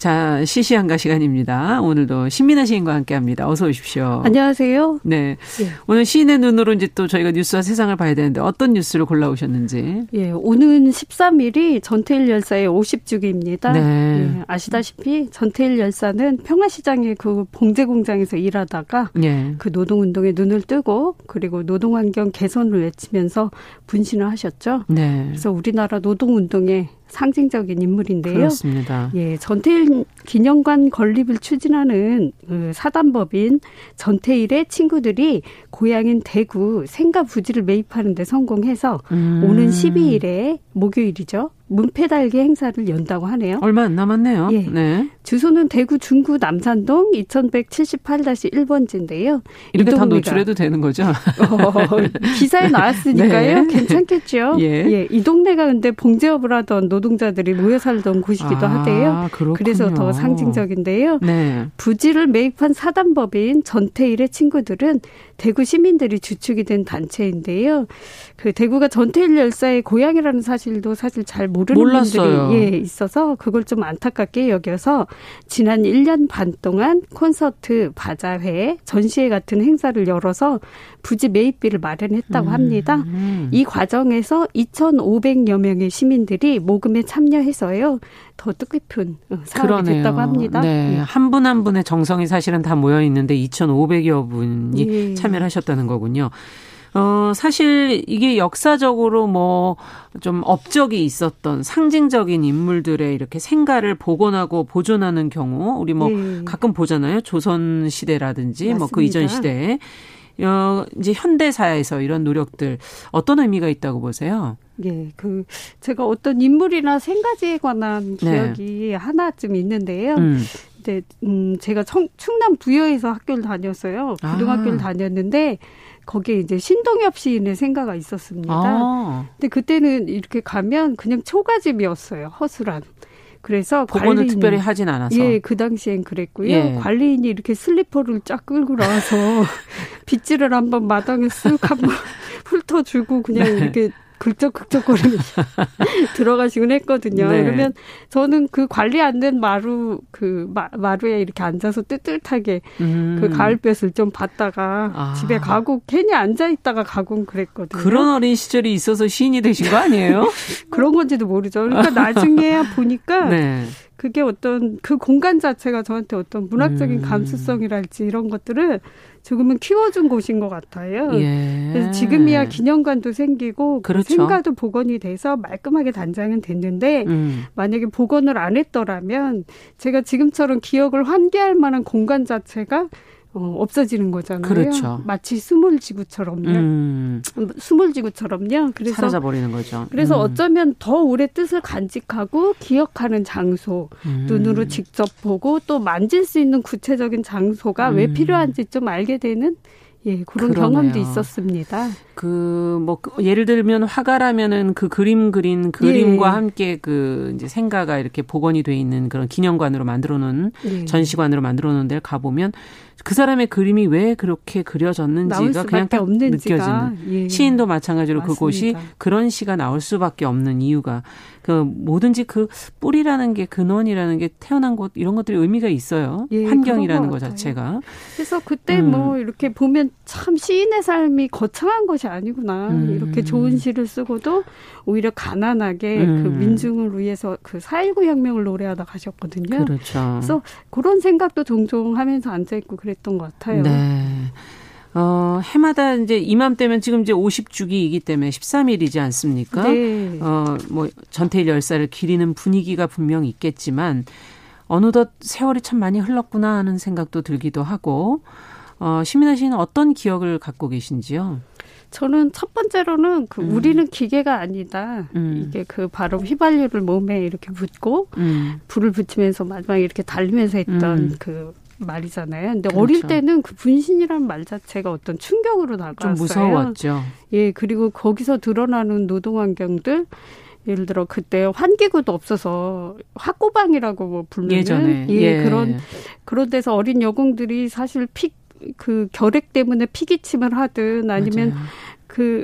자, 시시한가 시간입니다. 오늘도 신민아 시인과 함께 합니다. 어서 오십시오. 안녕하세요. 네. 네. 오늘 시인의 눈으로 이제 또 저희가 뉴스와 세상을 봐야 되는데 어떤 뉴스를 골라오셨는지. 예, 오는 13일이 전태일 열사의 50주기입니다. 네. 예, 아시다시피 전태일 열사는 평화시장의 그 봉제 공장에서 일하다가 예. 그 노동운동에 눈을 뜨고 그리고 노동환경 개선을 외치면서 분신을 하셨죠. 네. 그래서 우리나라 노동운동에 상징적인 인물인데요. 그렇습니다. 예, 전태일 기념관 건립을 추진하는 그 사단법인 전태일의 친구들이 고향인 대구 생가 부지를 매입하는 데 성공해서 음. 오는 12일에 목요일이죠. 문패 달기 행사를 연다고 하네요. 얼마 안 남았네요. 예. 네. 주소는 대구 중구 남산동 2178-1번지인데요. 이렇게 다 노출해도 되는 거죠? 어, 기사에 나왔으니까요. 네. 괜찮겠죠. 예. 예. 이 동네가 근데 봉제업을 하던 노동자들이 모여 살던 곳이기도 아, 하대요. 그렇군요. 그래서 더 상징적인데요. 네. 부지를 매입한 사단법인 전태일의 친구들은 대구 시민들이 주축이 된 단체인데요. 그 대구가 전태일 열사의 고향이라는 사실도 사실 잘모 르는 몰랐어요. 분들이 예, 있어서 그걸 좀 안타깝게 여겨서 지난 1년 반 동안 콘서트, 바자회, 전시회 같은 행사를 열어서 부지 매입비를 마련했다고 음, 합니다. 음. 이 과정에서 2,500여 명의 시민들이 모금에 참여해서요. 더 뜻깊은 어, 사업이 됐다고 합니다. 네. 예. 한분 한 분의 정성이 사실은 다 모여 있는데 2,500여 분이 예. 참여를 하셨다는 거군요. 어, 사실 이게 역사적으로 뭐 좀 업적이 있었던 상징적인 인물들의 이렇게 생가를 복원하고 보존하는 경우 우리 뭐 네. 가끔 보잖아요. 조선 시대라든지 뭐 그 이전 시대에 어, 이제 현대사에서 이런 노력들 어떤 의미가 있다고 보세요? 예, 그 제가 어떤 인물이나 생가지에 관한 네. 기억이 네. 하나쯤 있는데요. 음. 근데 음 제가 청, 충남 부여에서 학교를 다녔어요. 고등학교를 아. 다녔는데 거기에 이제 신동엽 시인의 생가가 있었습니다. 아. 근데 그때는 이렇게 가면 그냥 초가집이었어요. 허술한. 그래서 그거는 특별히 하진 않아서. 예, 그 당시엔 그랬고요. 예. 관리인이 이렇게 슬리퍼를 쫙 끌고 나와서 빗질을 한번 마당에 쓱 한번 훑어주고 그냥 네. 이렇게 긁적긁적거리면서 들어가시곤 했거든요. 네. 그러면 저는 그 관리 안 된 마루 그 마, 마루에 이렇게 앉아서 뜨뜻하게 음. 그 가을볕을 좀 봤다가 아. 집에 가고 괜히 앉아 있다가 가곤 그랬거든요. 그런 어린 시절이 있어서 시인이 되신 거 아니에요? 그런 건지도 모르죠. 그러니까 나중에 보니까 네. 그게 어떤 그 공간 자체가 저한테 어떤 문학적인 음. 감수성이랄지 이런 것들을 조금은 키워준 곳인 것 같아요. 예. 그래서 지금이야 기념관도 생기고 그 그렇죠. 그 생가도 복원이 돼서 말끔하게 단장은 됐는데 음. 만약에 복원을 안 했더라면 제가 지금처럼 기억을 환기할 만한 공간 자체가 어, 없어지는 거잖아요. 그렇죠. 마치 수몰지구처럼요. 음. 수몰지구처럼요. 그래서 사라져 버리는 거죠. 그래서 음. 어쩌면 더 오래 뜻을 간직하고 기억하는 장소, 음. 눈으로 직접 보고 또 만질 수 있는 구체적인 장소가 왜 음. 필요한지 좀 알게 되는 예, 그런 그러네요. 경험도 있었습니다. 그, 뭐, 그 예를 들면 화가라면은 그 그림 그린 그림과 예. 함께 그 이제 생가가 이렇게 복원이 돼 있는 그런 기념관으로 만들어 놓은 예. 전시관으로 만들어 놓은 데를 가 보면 그 사람의 그림이 왜 그렇게 그려졌는지가 그냥 딱 느껴지는. 예. 시인도 마찬가지로 맞습니다. 그곳이 그런 시가 나올 수밖에 없는 이유가 그 뭐든지 그 뿌리라는 게 근원이라는 게 태어난 곳 이런 것들이 의미가 있어요. 예, 환경이라는 것, 것 자체가. 그래서 그때 음. 뭐 이렇게 보면 참 시인의 삶이 거창한 것이 아니구나. 음. 이렇게 좋은 시를 쓰고도 오히려 가난하게 음. 그 민중을 위해서 그 4.19 혁명을 노래하다 가셨거든요. 그렇죠. 그래서 그런 생각도 종종 하면서 앉아있고 그랬던 것 같아요. 네. 어, 해마다 이제 이맘때면 지금 이제 50주기이기 때문에 13일이지 않습니까? 네. 어, 뭐 전태일 열사를 기리는 분위기가 분명 있겠지만 어느덧 세월이 참 많이 흘렀구나 하는 생각도 들기도 하고 어, 시민아 씨는 어떤 기억을 갖고 계신지요? 저는 첫 번째로는 그 음. 우리는 기계가 아니다. 음. 이게 그 바로 휘발유를 몸에 이렇게 붓고 음. 불을 붙이면서 마지막에 이렇게 달리면서 했던 음. 그 말이잖아요. 근데 그렇죠. 어릴 때는 그 분신이라는 말 자체가 어떤 충격으로 다가왔어요. 좀 무서웠죠. 예, 그리고 거기서 드러나는 노동 환경들 예를 들어 그때 환기구도 없어서 학고방이라고 뭐 부르는 예전에 예, 예. 그런 그런 데서 어린 여공들이 사실 피 그 결핵 때문에 피기침을 하든 아니면 맞아요. 그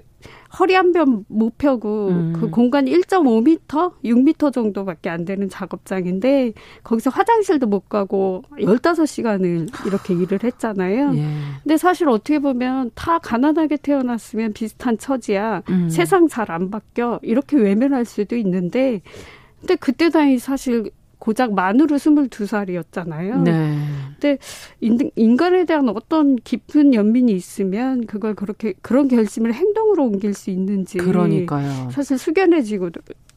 허리 한 변 못 펴고 음. 그 공간 1.5m, 6m 정도밖에 안 되는 작업장인데 거기서 화장실도 못 가고 15시간을 이렇게 일을 했잖아요. 예. 근데 사실 어떻게 보면 다 가난하게 태어났으면 비슷한 처지야. 음. 세상 잘 안 바뀌어. 이렇게 외면할 수도 있는데 근데 그때 당시 사실 고작 만으로 스물두 살이었잖아요. 네. 근데 인간에 대한 어떤 깊은 연민이 있으면 그걸 그렇게 그런 결심을 행동으로 옮길 수 있는지 그러니까요. 사실 숙연해지고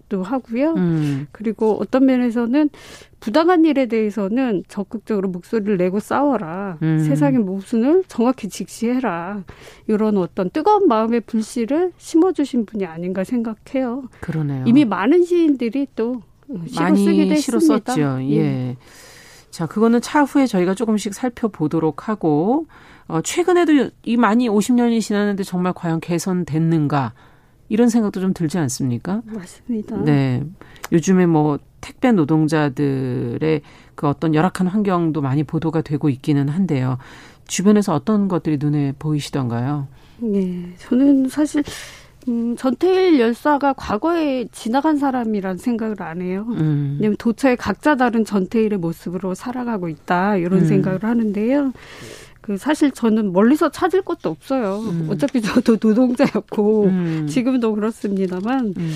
같기도 하고요. 음. 그리고 어떤 면에서는 부당한 일에 대해서는 적극적으로 목소리를 내고 싸워라. 음. 세상의 모순을 정확히 직시해라. 이런 어떤 뜨거운 마음의 불씨를 심어주신 분이 아닌가 생각해요. 그러네요. 이미 많은 시인들이 또 많이 했습니다. 썼죠. 예. 예. 자, 그거는 차후에 저희가 조금씩 살펴보도록 하고, 어, 최근에도 이 많이 50년이 지났는데 정말 과연 개선됐는가? 이런 생각도 좀 들지 않습니까? 맞습니다. 네. 요즘에 뭐 택배 노동자들의 그 어떤 열악한 환경도 많이 보도가 되고 있기는 한데요. 주변에서 어떤 것들이 눈에 보이시던가요? 네. 저는 사실 음, 전태일 열사가 과거에 지나간 사람이란 생각을 안 해요. 음. 왜냐면 도처에 각자 다른 전태일의 모습으로 살아가고 있다 이런 음. 생각을 하는데요. 그 사실 저는 멀리서 찾을 것도 없어요. 음. 어차피 저도 노동자였고 음. 지금도 그렇습니다만 음.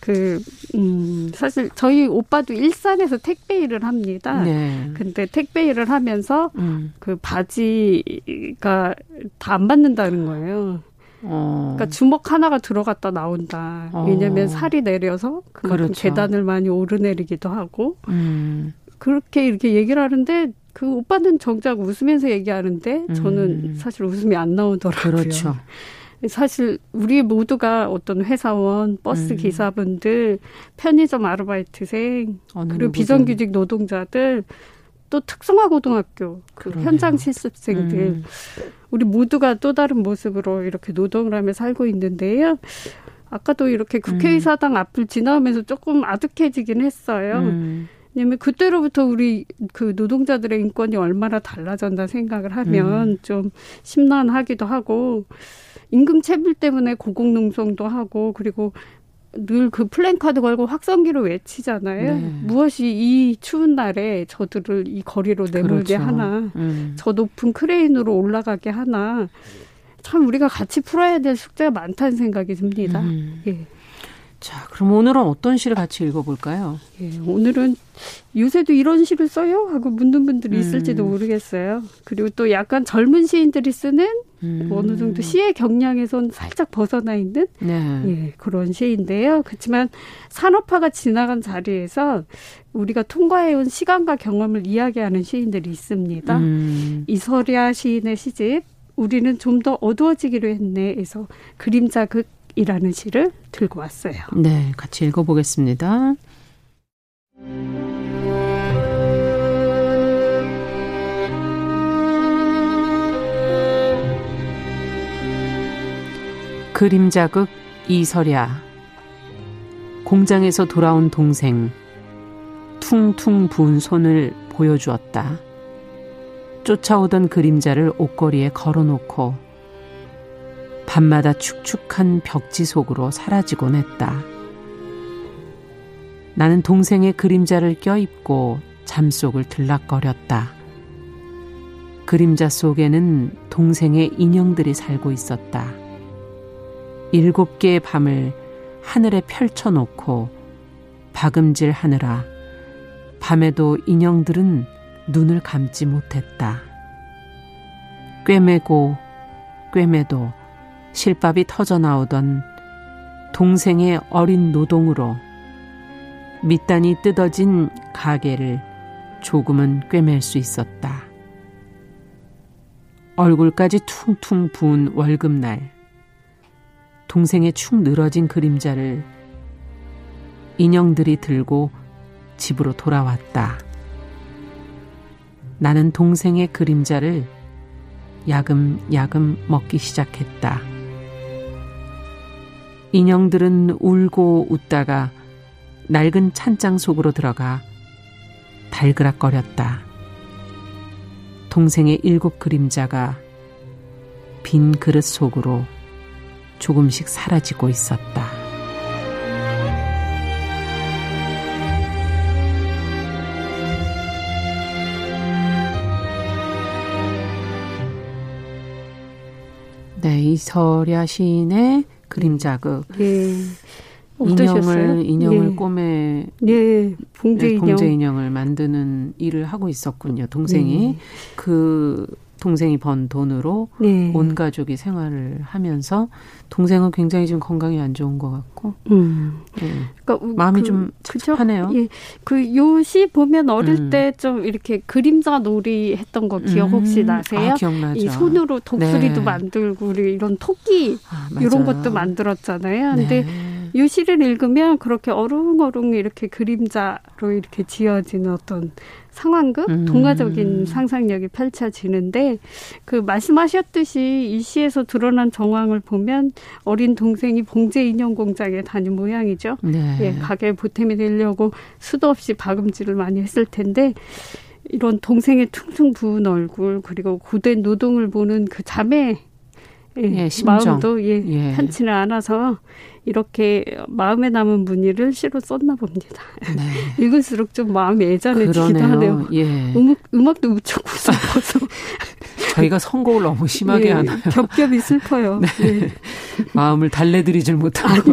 그, 음, 사실 저희 오빠도 일산에서 택배 일을 합니다. 네. 근데 택배 일을 하면서 음. 그 바지가 다 안 받는다는 거예요. 어. 그러니까 주먹 하나가 들어갔다 나온다. 어. 왜냐하면 살이 내려서 그렇죠. 계단을 많이 오르내리기도 하고 음. 그렇게 이렇게 얘기를 하는데 그 오빠는 정작 웃으면서 얘기하는데 저는 음. 사실 웃음이 안 나오더라고요. 그렇죠. 사실 우리 모두가 어떤 회사원, 버스 음. 기사분들, 편의점 아르바이트생, 그리고 비정규직 노동자들 또 특성화 고등학교 그 현장 실습생들 음. 우리 모두가 또 다른 모습으로 이렇게 노동을 하며 살고 있는데요. 아까도 이렇게 국회의사당 음. 앞을 지나오면서 조금 아득해지긴 했어요. 음. 왜냐면 그때로부터 우리 그 노동자들의 인권이 얼마나 달라졌나 생각을 하면 음. 좀 심란하기도 하고 임금 체불 때문에 고공농성도 하고 그리고 늘 그 플랜카드 걸고 확성기로 외치잖아요. 네. 무엇이 이 추운 날에 저들을 이 거리로 내몰게 그렇죠. 하나, 음. 저 높은 크레인으로 올라가게 하나, 참 우리가 같이 풀어야 될 숙제가 많다는 생각이 듭니다. 음. 예. 자, 그럼 오늘은 어떤 시를 같이 읽어볼까요? 예, 오늘은 요새도 이런 시를 써요? 하고 묻는 분들이 있을지도 음. 모르겠어요. 그리고 또 약간 젊은 시인들이 쓰는 음. 어느 정도 시의 경량에선 살짝 벗어나 있는 네. 예, 그런 시인데요. 그렇지만 산업화가 지나간 자리에서 우리가 통과해온 시간과 경험을 이야기하는 시인들이 있습니다. 음. 이설야 시인의 시집 우리는 좀 더 어두워지기로 했네에서 그림자 극 이라는 시를 들고 왔어요. 네, 같이 읽어보겠습니다. 그림자극 이설야 공장에서 돌아온 동생 퉁퉁 부은 손을 보여주었다. 쫓아오던 그림자를 옷걸이에 걸어놓고 밤마다 축축한 벽지 속으로 사라지곤 했다. 나는 동생의 그림자를 껴입고 잠속을 들락거렸다. 그림자 속에는 동생의 인형들이 살고 있었다. 일곱 개의 밤을 하늘에 펼쳐놓고 박음질 하느라 밤에도 인형들은 눈을 감지 못했다. 꿰매고 꿰매도 실밥이 터져 나오던 동생의 어린 노동으로 밑단이 뜯어진 가게를 조금은 꿰맬 수 있었다. 얼굴까지 퉁퉁 부은 월급날, 동생의 축 늘어진 그림자를 인형들이 들고 집으로 돌아왔다. 나는 동생의 그림자를 야금야금 먹기 시작했다. 인형들은 울고 웃다가 낡은 찬장 속으로 들어가 달그락거렸다. 동생의 일곱 그림자가 빈 그릇 속으로 조금씩 사라지고 있었다. 네, 이설야 시인의 그림 자극. 예. 인형을 인형을 예. 꿈에 예. 봉제, 네, 인형. 봉제 인형을 만드는 일을 하고 있었군요. 동생이 예. 그 동생이 번 돈으로 네. 온 가족이 생활을 하면서 동생은 굉장히 지금 건강이 안 좋은 것 같고 음. 네. 그러니까 마음이 그, 좀 찝찝하네요. 예. 그 요시 보면 어릴 음. 때좀 이렇게 그림자 놀이 했던 거 기억 혹시 음. 나세요? 아, 기억나죠. 이 손으로 독수리도 네. 만들고 이런 토끼 아, 이런 것도 만들었잖아요. 근데 네. 요 시를 읽으면 그렇게 어릉어릉 이렇게 그림자로 이렇게 지어지는 어떤 상황극, 음. 동화적인 상상력이 펼쳐지는데 그 말씀하셨듯이 이 시에서 드러난 정황을 보면 어린 동생이 봉제 인형 공장에 다닌 모양이죠. 네. 예, 가게 보탬이 되려고 수도 없이 박음질을 많이 했을 텐데 이런 동생의 퉁퉁 부은 얼굴 그리고 고된 노동을 보는 그 자매 예, 예, 마음도 예, 예. 편치는 않아서 이렇게 마음에 남은 문의를 시로 썼나 봅니다. 네. 읽을수록 좀 마음이 애잔해지기도 하네요. 예. 음악, 음악도 무척 슬퍼서. 저희가 선곡을 너무 심하게 예, 하나요? 겹겹이 슬퍼요. 네. 네. 마음을 달래드리질 못하고.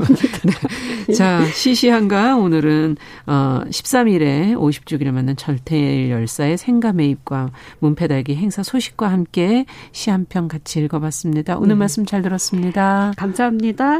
네. 자, 시시한가 오늘은 어 13일에 50주기를 맞는 절태일 열사의 생가 매입과 문패달기 행사 소식과 함께 시 한 편 같이 읽어봤습니다. 오늘 네. 말씀 잘 들었습니다. 감사합니다.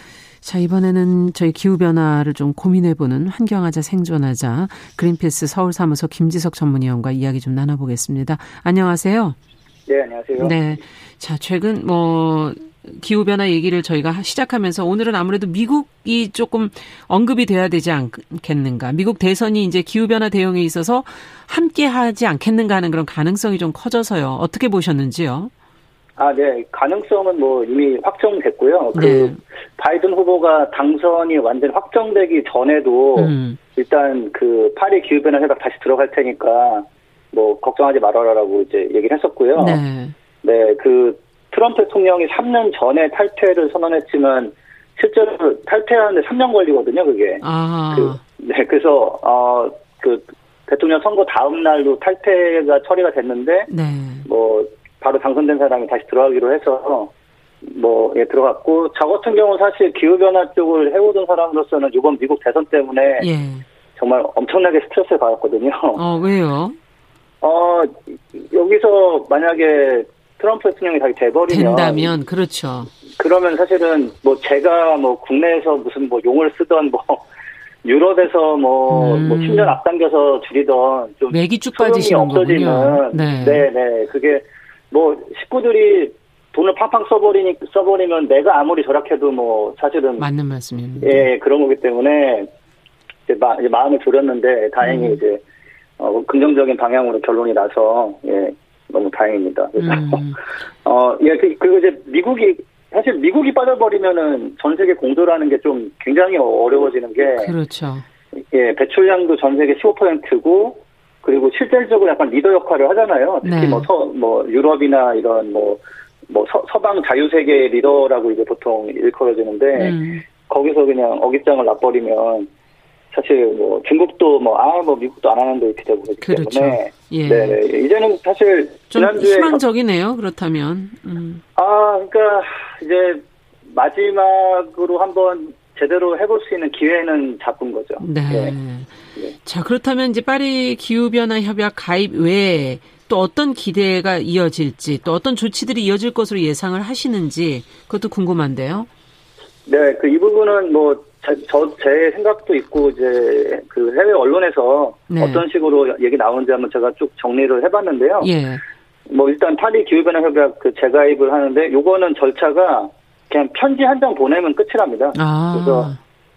자, 이번에는 저희 기후변화를 좀 고민해보는 환경하자 생존하자 그린피스 서울사무소 김지석 전문위원과 이야기 좀 나눠보겠습니다. 안녕하세요. 네, 안녕하세요. 네. 자, 최근 뭐, 기후변화 얘기를 저희가 시작하면서 오늘은 아무래도 미국이 조금 언급이 돼야 되지 않겠는가. 미국 대선이 이제 기후변화 대응에 있어서 함께 하지 않겠는가 하는 그런 가능성이 좀 커져서요. 어떻게 보셨는지요? 아, 네. 가능성은 뭐 이미 확정됐고요. 그 네. 바이든 후보가 당선이 완전 확정되기 전에도 음. 일단 그 파리 기후변화 협약 다시 들어갈 테니까 뭐 걱정하지 말아라라고 이제 얘기를 했었고요. 네. 네, 그 트럼프 대통령이 3년 전에 탈퇴를 선언했지만 실제로 탈퇴하는데 3년 걸리거든요, 그게. 아. 그, 네, 그래서 어그 대통령 선거 다음 날로 탈퇴가 처리가 됐는데 네. 뭐 바로 당선된 사람이 다시 들어가기로 해서 뭐, 예, 들어갔고, 저 같은 경우 사실 기후변화 쪽을 해오던 사람으로서는 이번 미국 대선 때문에 예. 정말 엄청나게 스트레스를 받았거든요. 어, 왜요? 어, 여기서 만약에 트럼프 대통령이 다시 돼버리면. 된다면, 그렇죠. 그러면 사실은 뭐 제가 뭐 국내에서 무슨 뭐 용을 쓰던 뭐 유럽에서 뭐, 음. 뭐 10년 앞당겨서 줄이던 좀. 쭉 빠지시는 거군요. 네. 네네. 네. 그게 뭐 식구들이 돈을 팡팡 써버리니 써버리면 내가 아무리 절약해도 뭐 사실은 맞는 말씀입니다. 예 그런 거기 때문에 이제, 마, 이제 마음을 졸였는데 다행히 음. 이제 어, 긍정적인 방향으로 결론이 나서 예 너무 다행입니다. 그래서 음. 어예 그, 그리고 이제 미국이 사실 미국이 빠져버리면은 전 세계 공조라는 게 좀 굉장히 어려워지는 게 그렇죠. 예 배출량도 전 세계 15%고 그리고 실질적으로 약간 리더 역할을 하잖아요. 특히 네. 뭐, 서, 뭐, 유럽이나 이런 뭐, 뭐, 서, 서방 자유세계 리더라고 이제 보통 일컬어지는데, 음. 거기서 그냥 어깃장을 놔버리면, 사실 뭐, 중국도 뭐, 아, 뭐, 미국도 안 하는데 이렇게 되고 그렇기 그렇죠. 때문에. 예. 네, 이제는 사실, 지난주에. 희망적이네요, 그렇다면. 음. 아, 그러니까, 이제, 마지막으로 한번 제대로 해볼 수 있는 기회는 잡은 거죠. 네. 네. 자, 그렇다면 이제 파리 기후변화 협약 가입 외에 또 어떤 기대가 이어질지 또 어떤 조치들이 이어질 것으로 예상을 하시는지 그것도 궁금한데요. 네, 그 이 부분은 뭐 저제 생각도 있고 이제 그 해외 언론에서 네. 어떤 식으로 얘기 나오는지 한번 제가 쭉 정리를 해봤는데요. 예. 뭐 일단 파리 기후변화 협약 그 재가입을 하는데 요거는 절차가 그냥 편지 한 장 보내면 끝이랍니다. 아. 그래서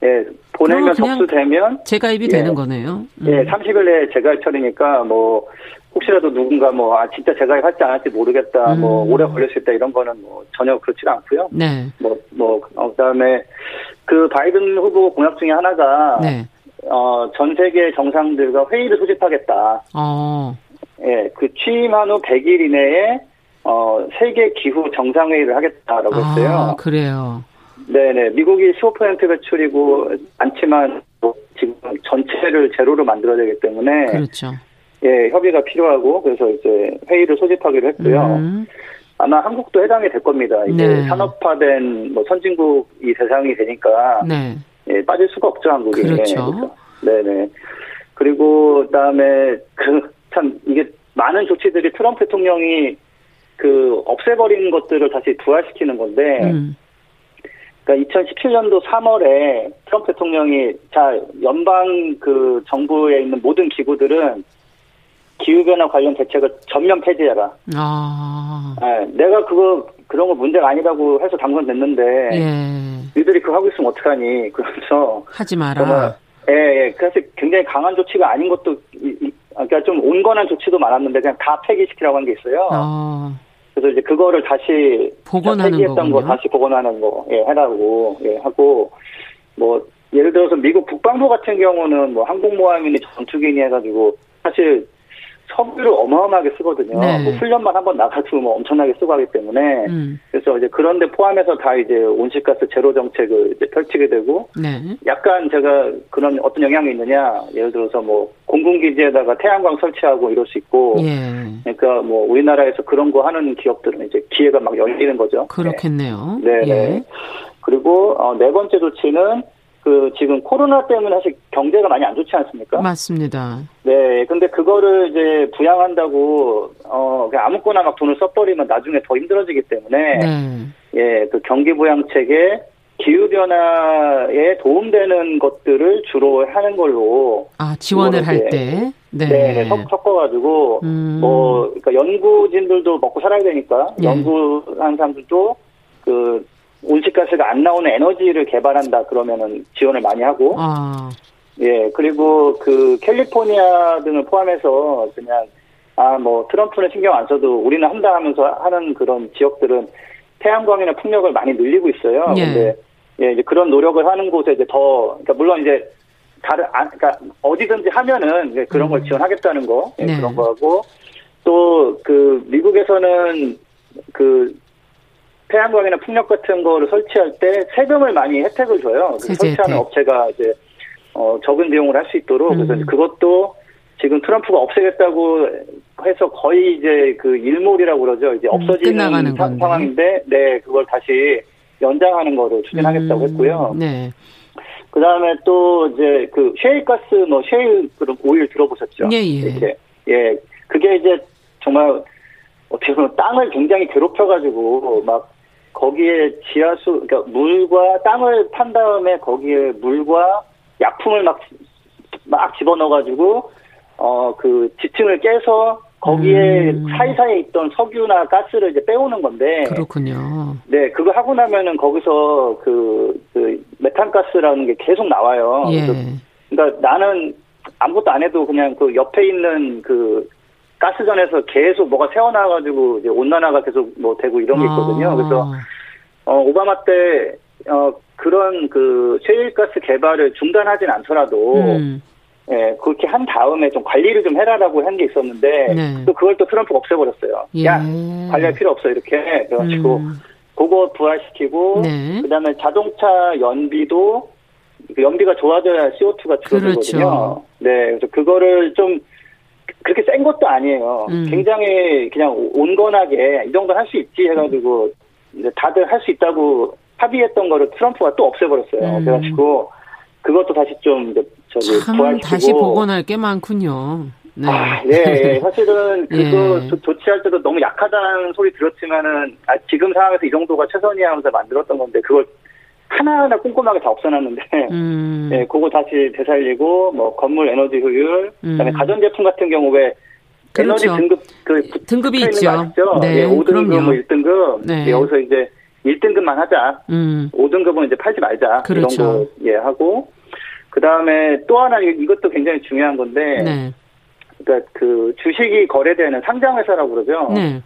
예, 보내면 접수되면 재가입이 예, 되는 거네요. 음. 예, 30일 내에 재가입 처리니까 뭐 혹시라도 누군가 뭐 아 진짜 재가입할지 안 할지 모르겠다. 음. 뭐 오래 걸릴 수 있다 이런 거는 뭐 전혀 그렇지 않고요. 네. 뭐뭐 어, 그다음에 그 바이든 후보 공약 중에 하나가 네. 어, 전 세계 정상들과 회의를 소집하겠다. 어. 예, 그 취임한 후 100일 이내에 어, 세계 기후 정상회의를 하겠다라고 아, 했어요. 그래요. 네네. 미국이 15% 배출이고 많지만 뭐 지금 전체를 제로로 만들어야 되기 때문에. 그렇죠. 예, 협의가 필요하고 그래서 이제 회의를 소집하기로 했고요. 음. 아마 한국도 해당이 될 겁니다. 이제 네. 산업화된 뭐 선진국이 대상이 되니까 네. 예, 빠질 수가 없죠 한국이. 그렇죠. 네, 네네. 그리고 그다음에 그 참 이게 많은 조치들이 트럼프 대통령이 그 없애버린 것들을 다시 부활시키는 건데. 음. 그러니까 2017년도 3월에 트럼프 대통령이 자 연방 그 정부에 있는 모든 기구들은 기후변화 관련 대책을 전면 폐지해라. 아. 네, 내가 그거 그런 거 문제가 아니라고 해서 당선됐는데 예. 니들이 그거 하고 있으면 어떡하니? 그러면서 하지 마라. 예, 예. 그래서 굉장히 강한 조치가 아닌 것도 그러니까 좀 온건한 조치도 많았는데 그냥 다 폐기시키라고 한 게 있어요. 아. 그래서 이제 그거를 다시 복원하는 거군요. 거 다시 복원하는 거 예, 해라고 예, 하고 뭐 예를 들어서 미국 국방부 같은 경우는 뭐 항공모함이니 전투기니 해가지고 사실 석유를 어마어마하게 쓰거든요. 네. 뭐 훈련만 한번 나가도 뭐 엄청나게 쓰고 하기 때문에 음. 그래서 이제 그런데 포함해서 다 이제 온실가스 제로 정책을 이제 펼치게 되고 네. 약간 제가 그런 어떤 영향이 있느냐 예를 들어서 뭐 공군기지에다가 태양광 설치하고 이럴 수 있고 예. 그러니까 뭐 우리나라에서 그런 거 하는 기업들은 이제 기회가 막 열리는 거죠. 그렇겠네요. 네. 네. 예. 그리고 어, 네 번째 조치는 그 지금 코로나 때문에 사실 경제가 많이 안 좋지 않습니까? 맞습니다. 네, 근데 그거를 이제 부양한다고 어 그냥 아무거나 막 돈을 써버리면 나중에 더 힘들어지기 때문에 네. 예, 그 경기 부양책에 기후 변화에 도움되는 것들을 주로 하는 걸로 아 지원을 할 때. 네. 네, 섞어가지고 음. 뭐 그러니까 연구진들도 먹고 살아야 되니까 네. 연구하는 사람들도 그 온실가스가 안 나오는 에너지를 개발한다 그러면은 지원을 많이 하고 아. 예 그리고 그 캘리포니아 등을 포함해서 그냥 아 뭐 트럼프는 신경 안 써도 우리는 한다 하면서 하는 그런 지역들은 태양광이나 풍력을 많이 늘리고 있어요. 예. 근데 예 이제 그런 노력을 하는 곳에 이제 더 그러니까 물론 이제 다른 아 그러니까 어디든지 하면은 그런 걸 음. 지원하겠다는 거 예, 네. 그런 거하고 또 그 미국에서는 그 태양광이나 풍력 같은 거를 설치할 때 세금을 많이 혜택을 줘요. 설치하는 업체가 이제 어, 적은 비용을 할 수 있도록 음. 그래서 그것도 지금 트럼프가 없애겠다고 해서 거의 이제 그 일몰이라고 그러죠. 이제 음, 없어지는 음, 상, 상황인데, 네 그걸 다시 연장하는 거를 추진하겠다고 음, 했고요. 네. 그 다음에 또 이제 그 셰일가스 뭐 셰일 그런 오일 들어보셨죠? 예, 예. 이렇게 예 그게 이제 정말 어떻게 보면 땅을 굉장히 괴롭혀가지고 막 거기에 지하수, 그러니까 물과 땅을 판 다음에 거기에 물과 약품을 막, 막 집어넣어가지고, 어, 그 지층을 깨서 거기에 음. 사이사이에 있던 석유나 가스를 이제 빼오는 건데. 그렇군요. 네, 그거 하고 나면은 거기서 그, 그 메탄가스라는 게 계속 나와요. 예. 그러니까 나는 아무것도 안 해도 그냥 그 옆에 있는 그 가스전에서 계속 뭐가 새어나와가지고 이제 온난화가 계속 뭐 되고 이런 게 있거든요. 아. 그래서 어 오바마 때 어 그런 그 셰일가스 개발을 중단하진 않더라도 음. 예, 그렇게 한 다음에 좀 관리를 좀 해라라고 한 게 있었는데 네. 또 그걸 또 트럼프가 없애버렸어요. 예. 야 관리할 필요 없어 이렇게 그래가지고 음. 그거 부활시키고 네. 그다음에 자동차 연비도 그 연비가 좋아져야 CO2가 줄어들거든요. 그렇죠. 네, 그래서 그거를 좀 그렇게 센 것도 아니에요. 음. 굉장히 그냥 온건하게 이 정도 할수 있지 해가지고 이제 다들 할 수 있다고 합의했던 거를 트럼프가 또 없애버렸어요. 음. 그래가지고 그것도 다시 좀 저기 부활시키고 다시 복원할 게 많군요. 네. 아, 예, 예. 사실은 그거 예. 조치할 때도 너무 약하다는 소리 들었지만은 아, 지금 상황에서 이 정도가 최선이야 하면서 만들었던 건데 그걸 하나하나 꼼꼼하게 다 없애놨는데, 음. 예, 그거 다시 되살리고, 뭐, 건물 에너지 효율, 그 다음에 음. 가전제품 같은 경우에 그렇죠. 에너지 등급, 그, 등급이 있죠. 네, 예, 5등급, 그럼요. 뭐 1등급, 네. 예, 여기서 이제 1등급만 하자. 음. 5등급은 이제 팔지 말자. 그렇죠. 이런 거, 예, 하고, 그 다음에 또 하나, 이것도 굉장히 중요한 건데, 네. 그러니까 그 주식이 거래되는 상장회사라고 그러죠. 네.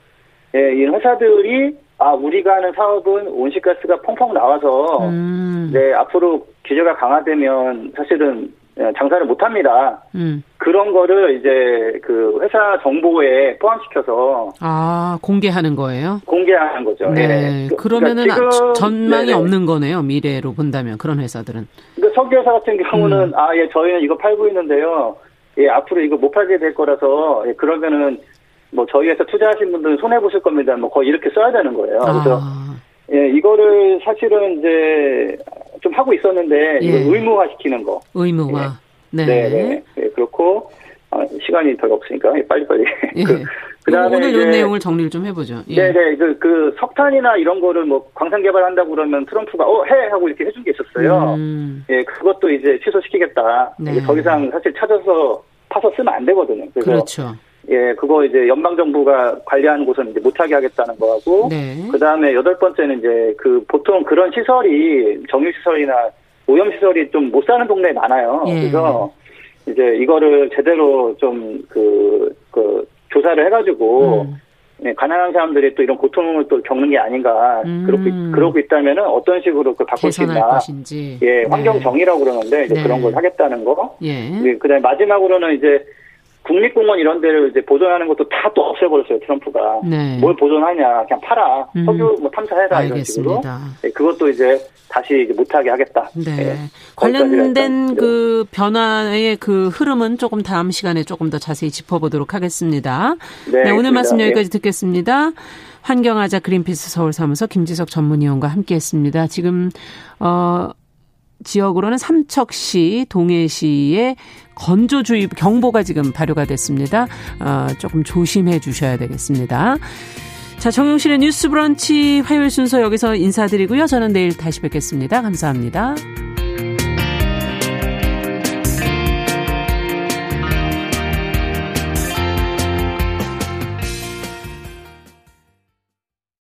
예, 이 회사들이 아 우리가 하는 사업은 온실가스가 펑펑 나와서 음. 네 앞으로 규제가 강화되면 사실은 예, 장사를 못 합니다. 음. 그런 거를 이제 그 회사 정보에 포함시켜서 아 공개하는 거예요? 공개하는 거죠. 네. 네. 그러면은 그러니까 지금, 전망이 네네. 없는 거네요. 미래로 본다면 그런 회사들은. 그러니까 석유회사 같은 경우는 음. 아예 저희는 이거 팔고 있는데요. 예 앞으로 이거 못 팔게 될 거라서 예, 그러면은 뭐 저희 회사 투자하신 분들은 손해 보실 겁니다. 뭐 거의 이렇게 써야 되는 거예요. 그래서 아. 예 이거를 사실은 이제 좀 하고 있었는데 예. 의무화 시키는 거. 의무화. 예. 네. 네. 네. 네. 그렇고 아, 시간이 별로 없으니까 빨리빨리. 예. 그, 그다음에 오늘 이 내용을 정리를 좀 해보죠. 예. 네네 그, 그 석탄이나 이런 거를 뭐 광산 개발한다고 그러면 트럼프가 어 해 하고 이렇게 해준 게 있었어요. 음. 예 그것도 이제 취소시키겠다. 네. 더 이상 사실 찾아서 파서 쓰면 안 되거든요. 그래서 그렇죠. 예, 그거 이제 연방 정부가 관리하는 곳은 이제 못하게 하겠다는 거하고, 네. 그 다음에 여덟 번째는 이제 그 보통 그런 시설이 정유 시설이나 오염 시설이 좀 못 사는 동네에 많아요. 예. 그래서 이제 이거를 제대로 좀 그, 그 조사를 해가지고 음. 예, 가난한 사람들이 또 이런 고통을 또 겪는 게 아닌가 음. 그렇고 그러고 있다면은 어떤 식으로 그 바꿀 수 있나 것인지. 예 환경 네. 정의라고 그러는데 이제 네. 그런 걸 하겠다는 거 예. 예 그다음에 마지막으로는 이제 국립공원 이런 데를 이제 보존하는 것도 다 또 없애버렸어요 트럼프가 네. 뭘 보존하냐 그냥 팔아 음. 석유 뭐 탐사해라 이런 식으로 네, 그것도 이제 다시 이제 못하게 하겠다. 네. 네. 관련된 그 변화의 그 흐름은 조금 다음 시간에 조금 더 자세히 짚어보도록 하겠습니다. 네, 네 오늘 말씀 여기까지 예. 듣겠습니다. 환경하자 그린피스 서울사무소 김지석 전문위원과 함께했습니다. 지금 어. 지역으로는 삼척시, 동해시에 건조주의 경보가 지금 발효가 됐습니다. 어, 조금 조심해 주셔야 되겠습니다. 자, 정용실의 뉴스 브런치 화요일 순서 여기서 인사드리고요. 저는 내일 다시 뵙겠습니다. 감사합니다.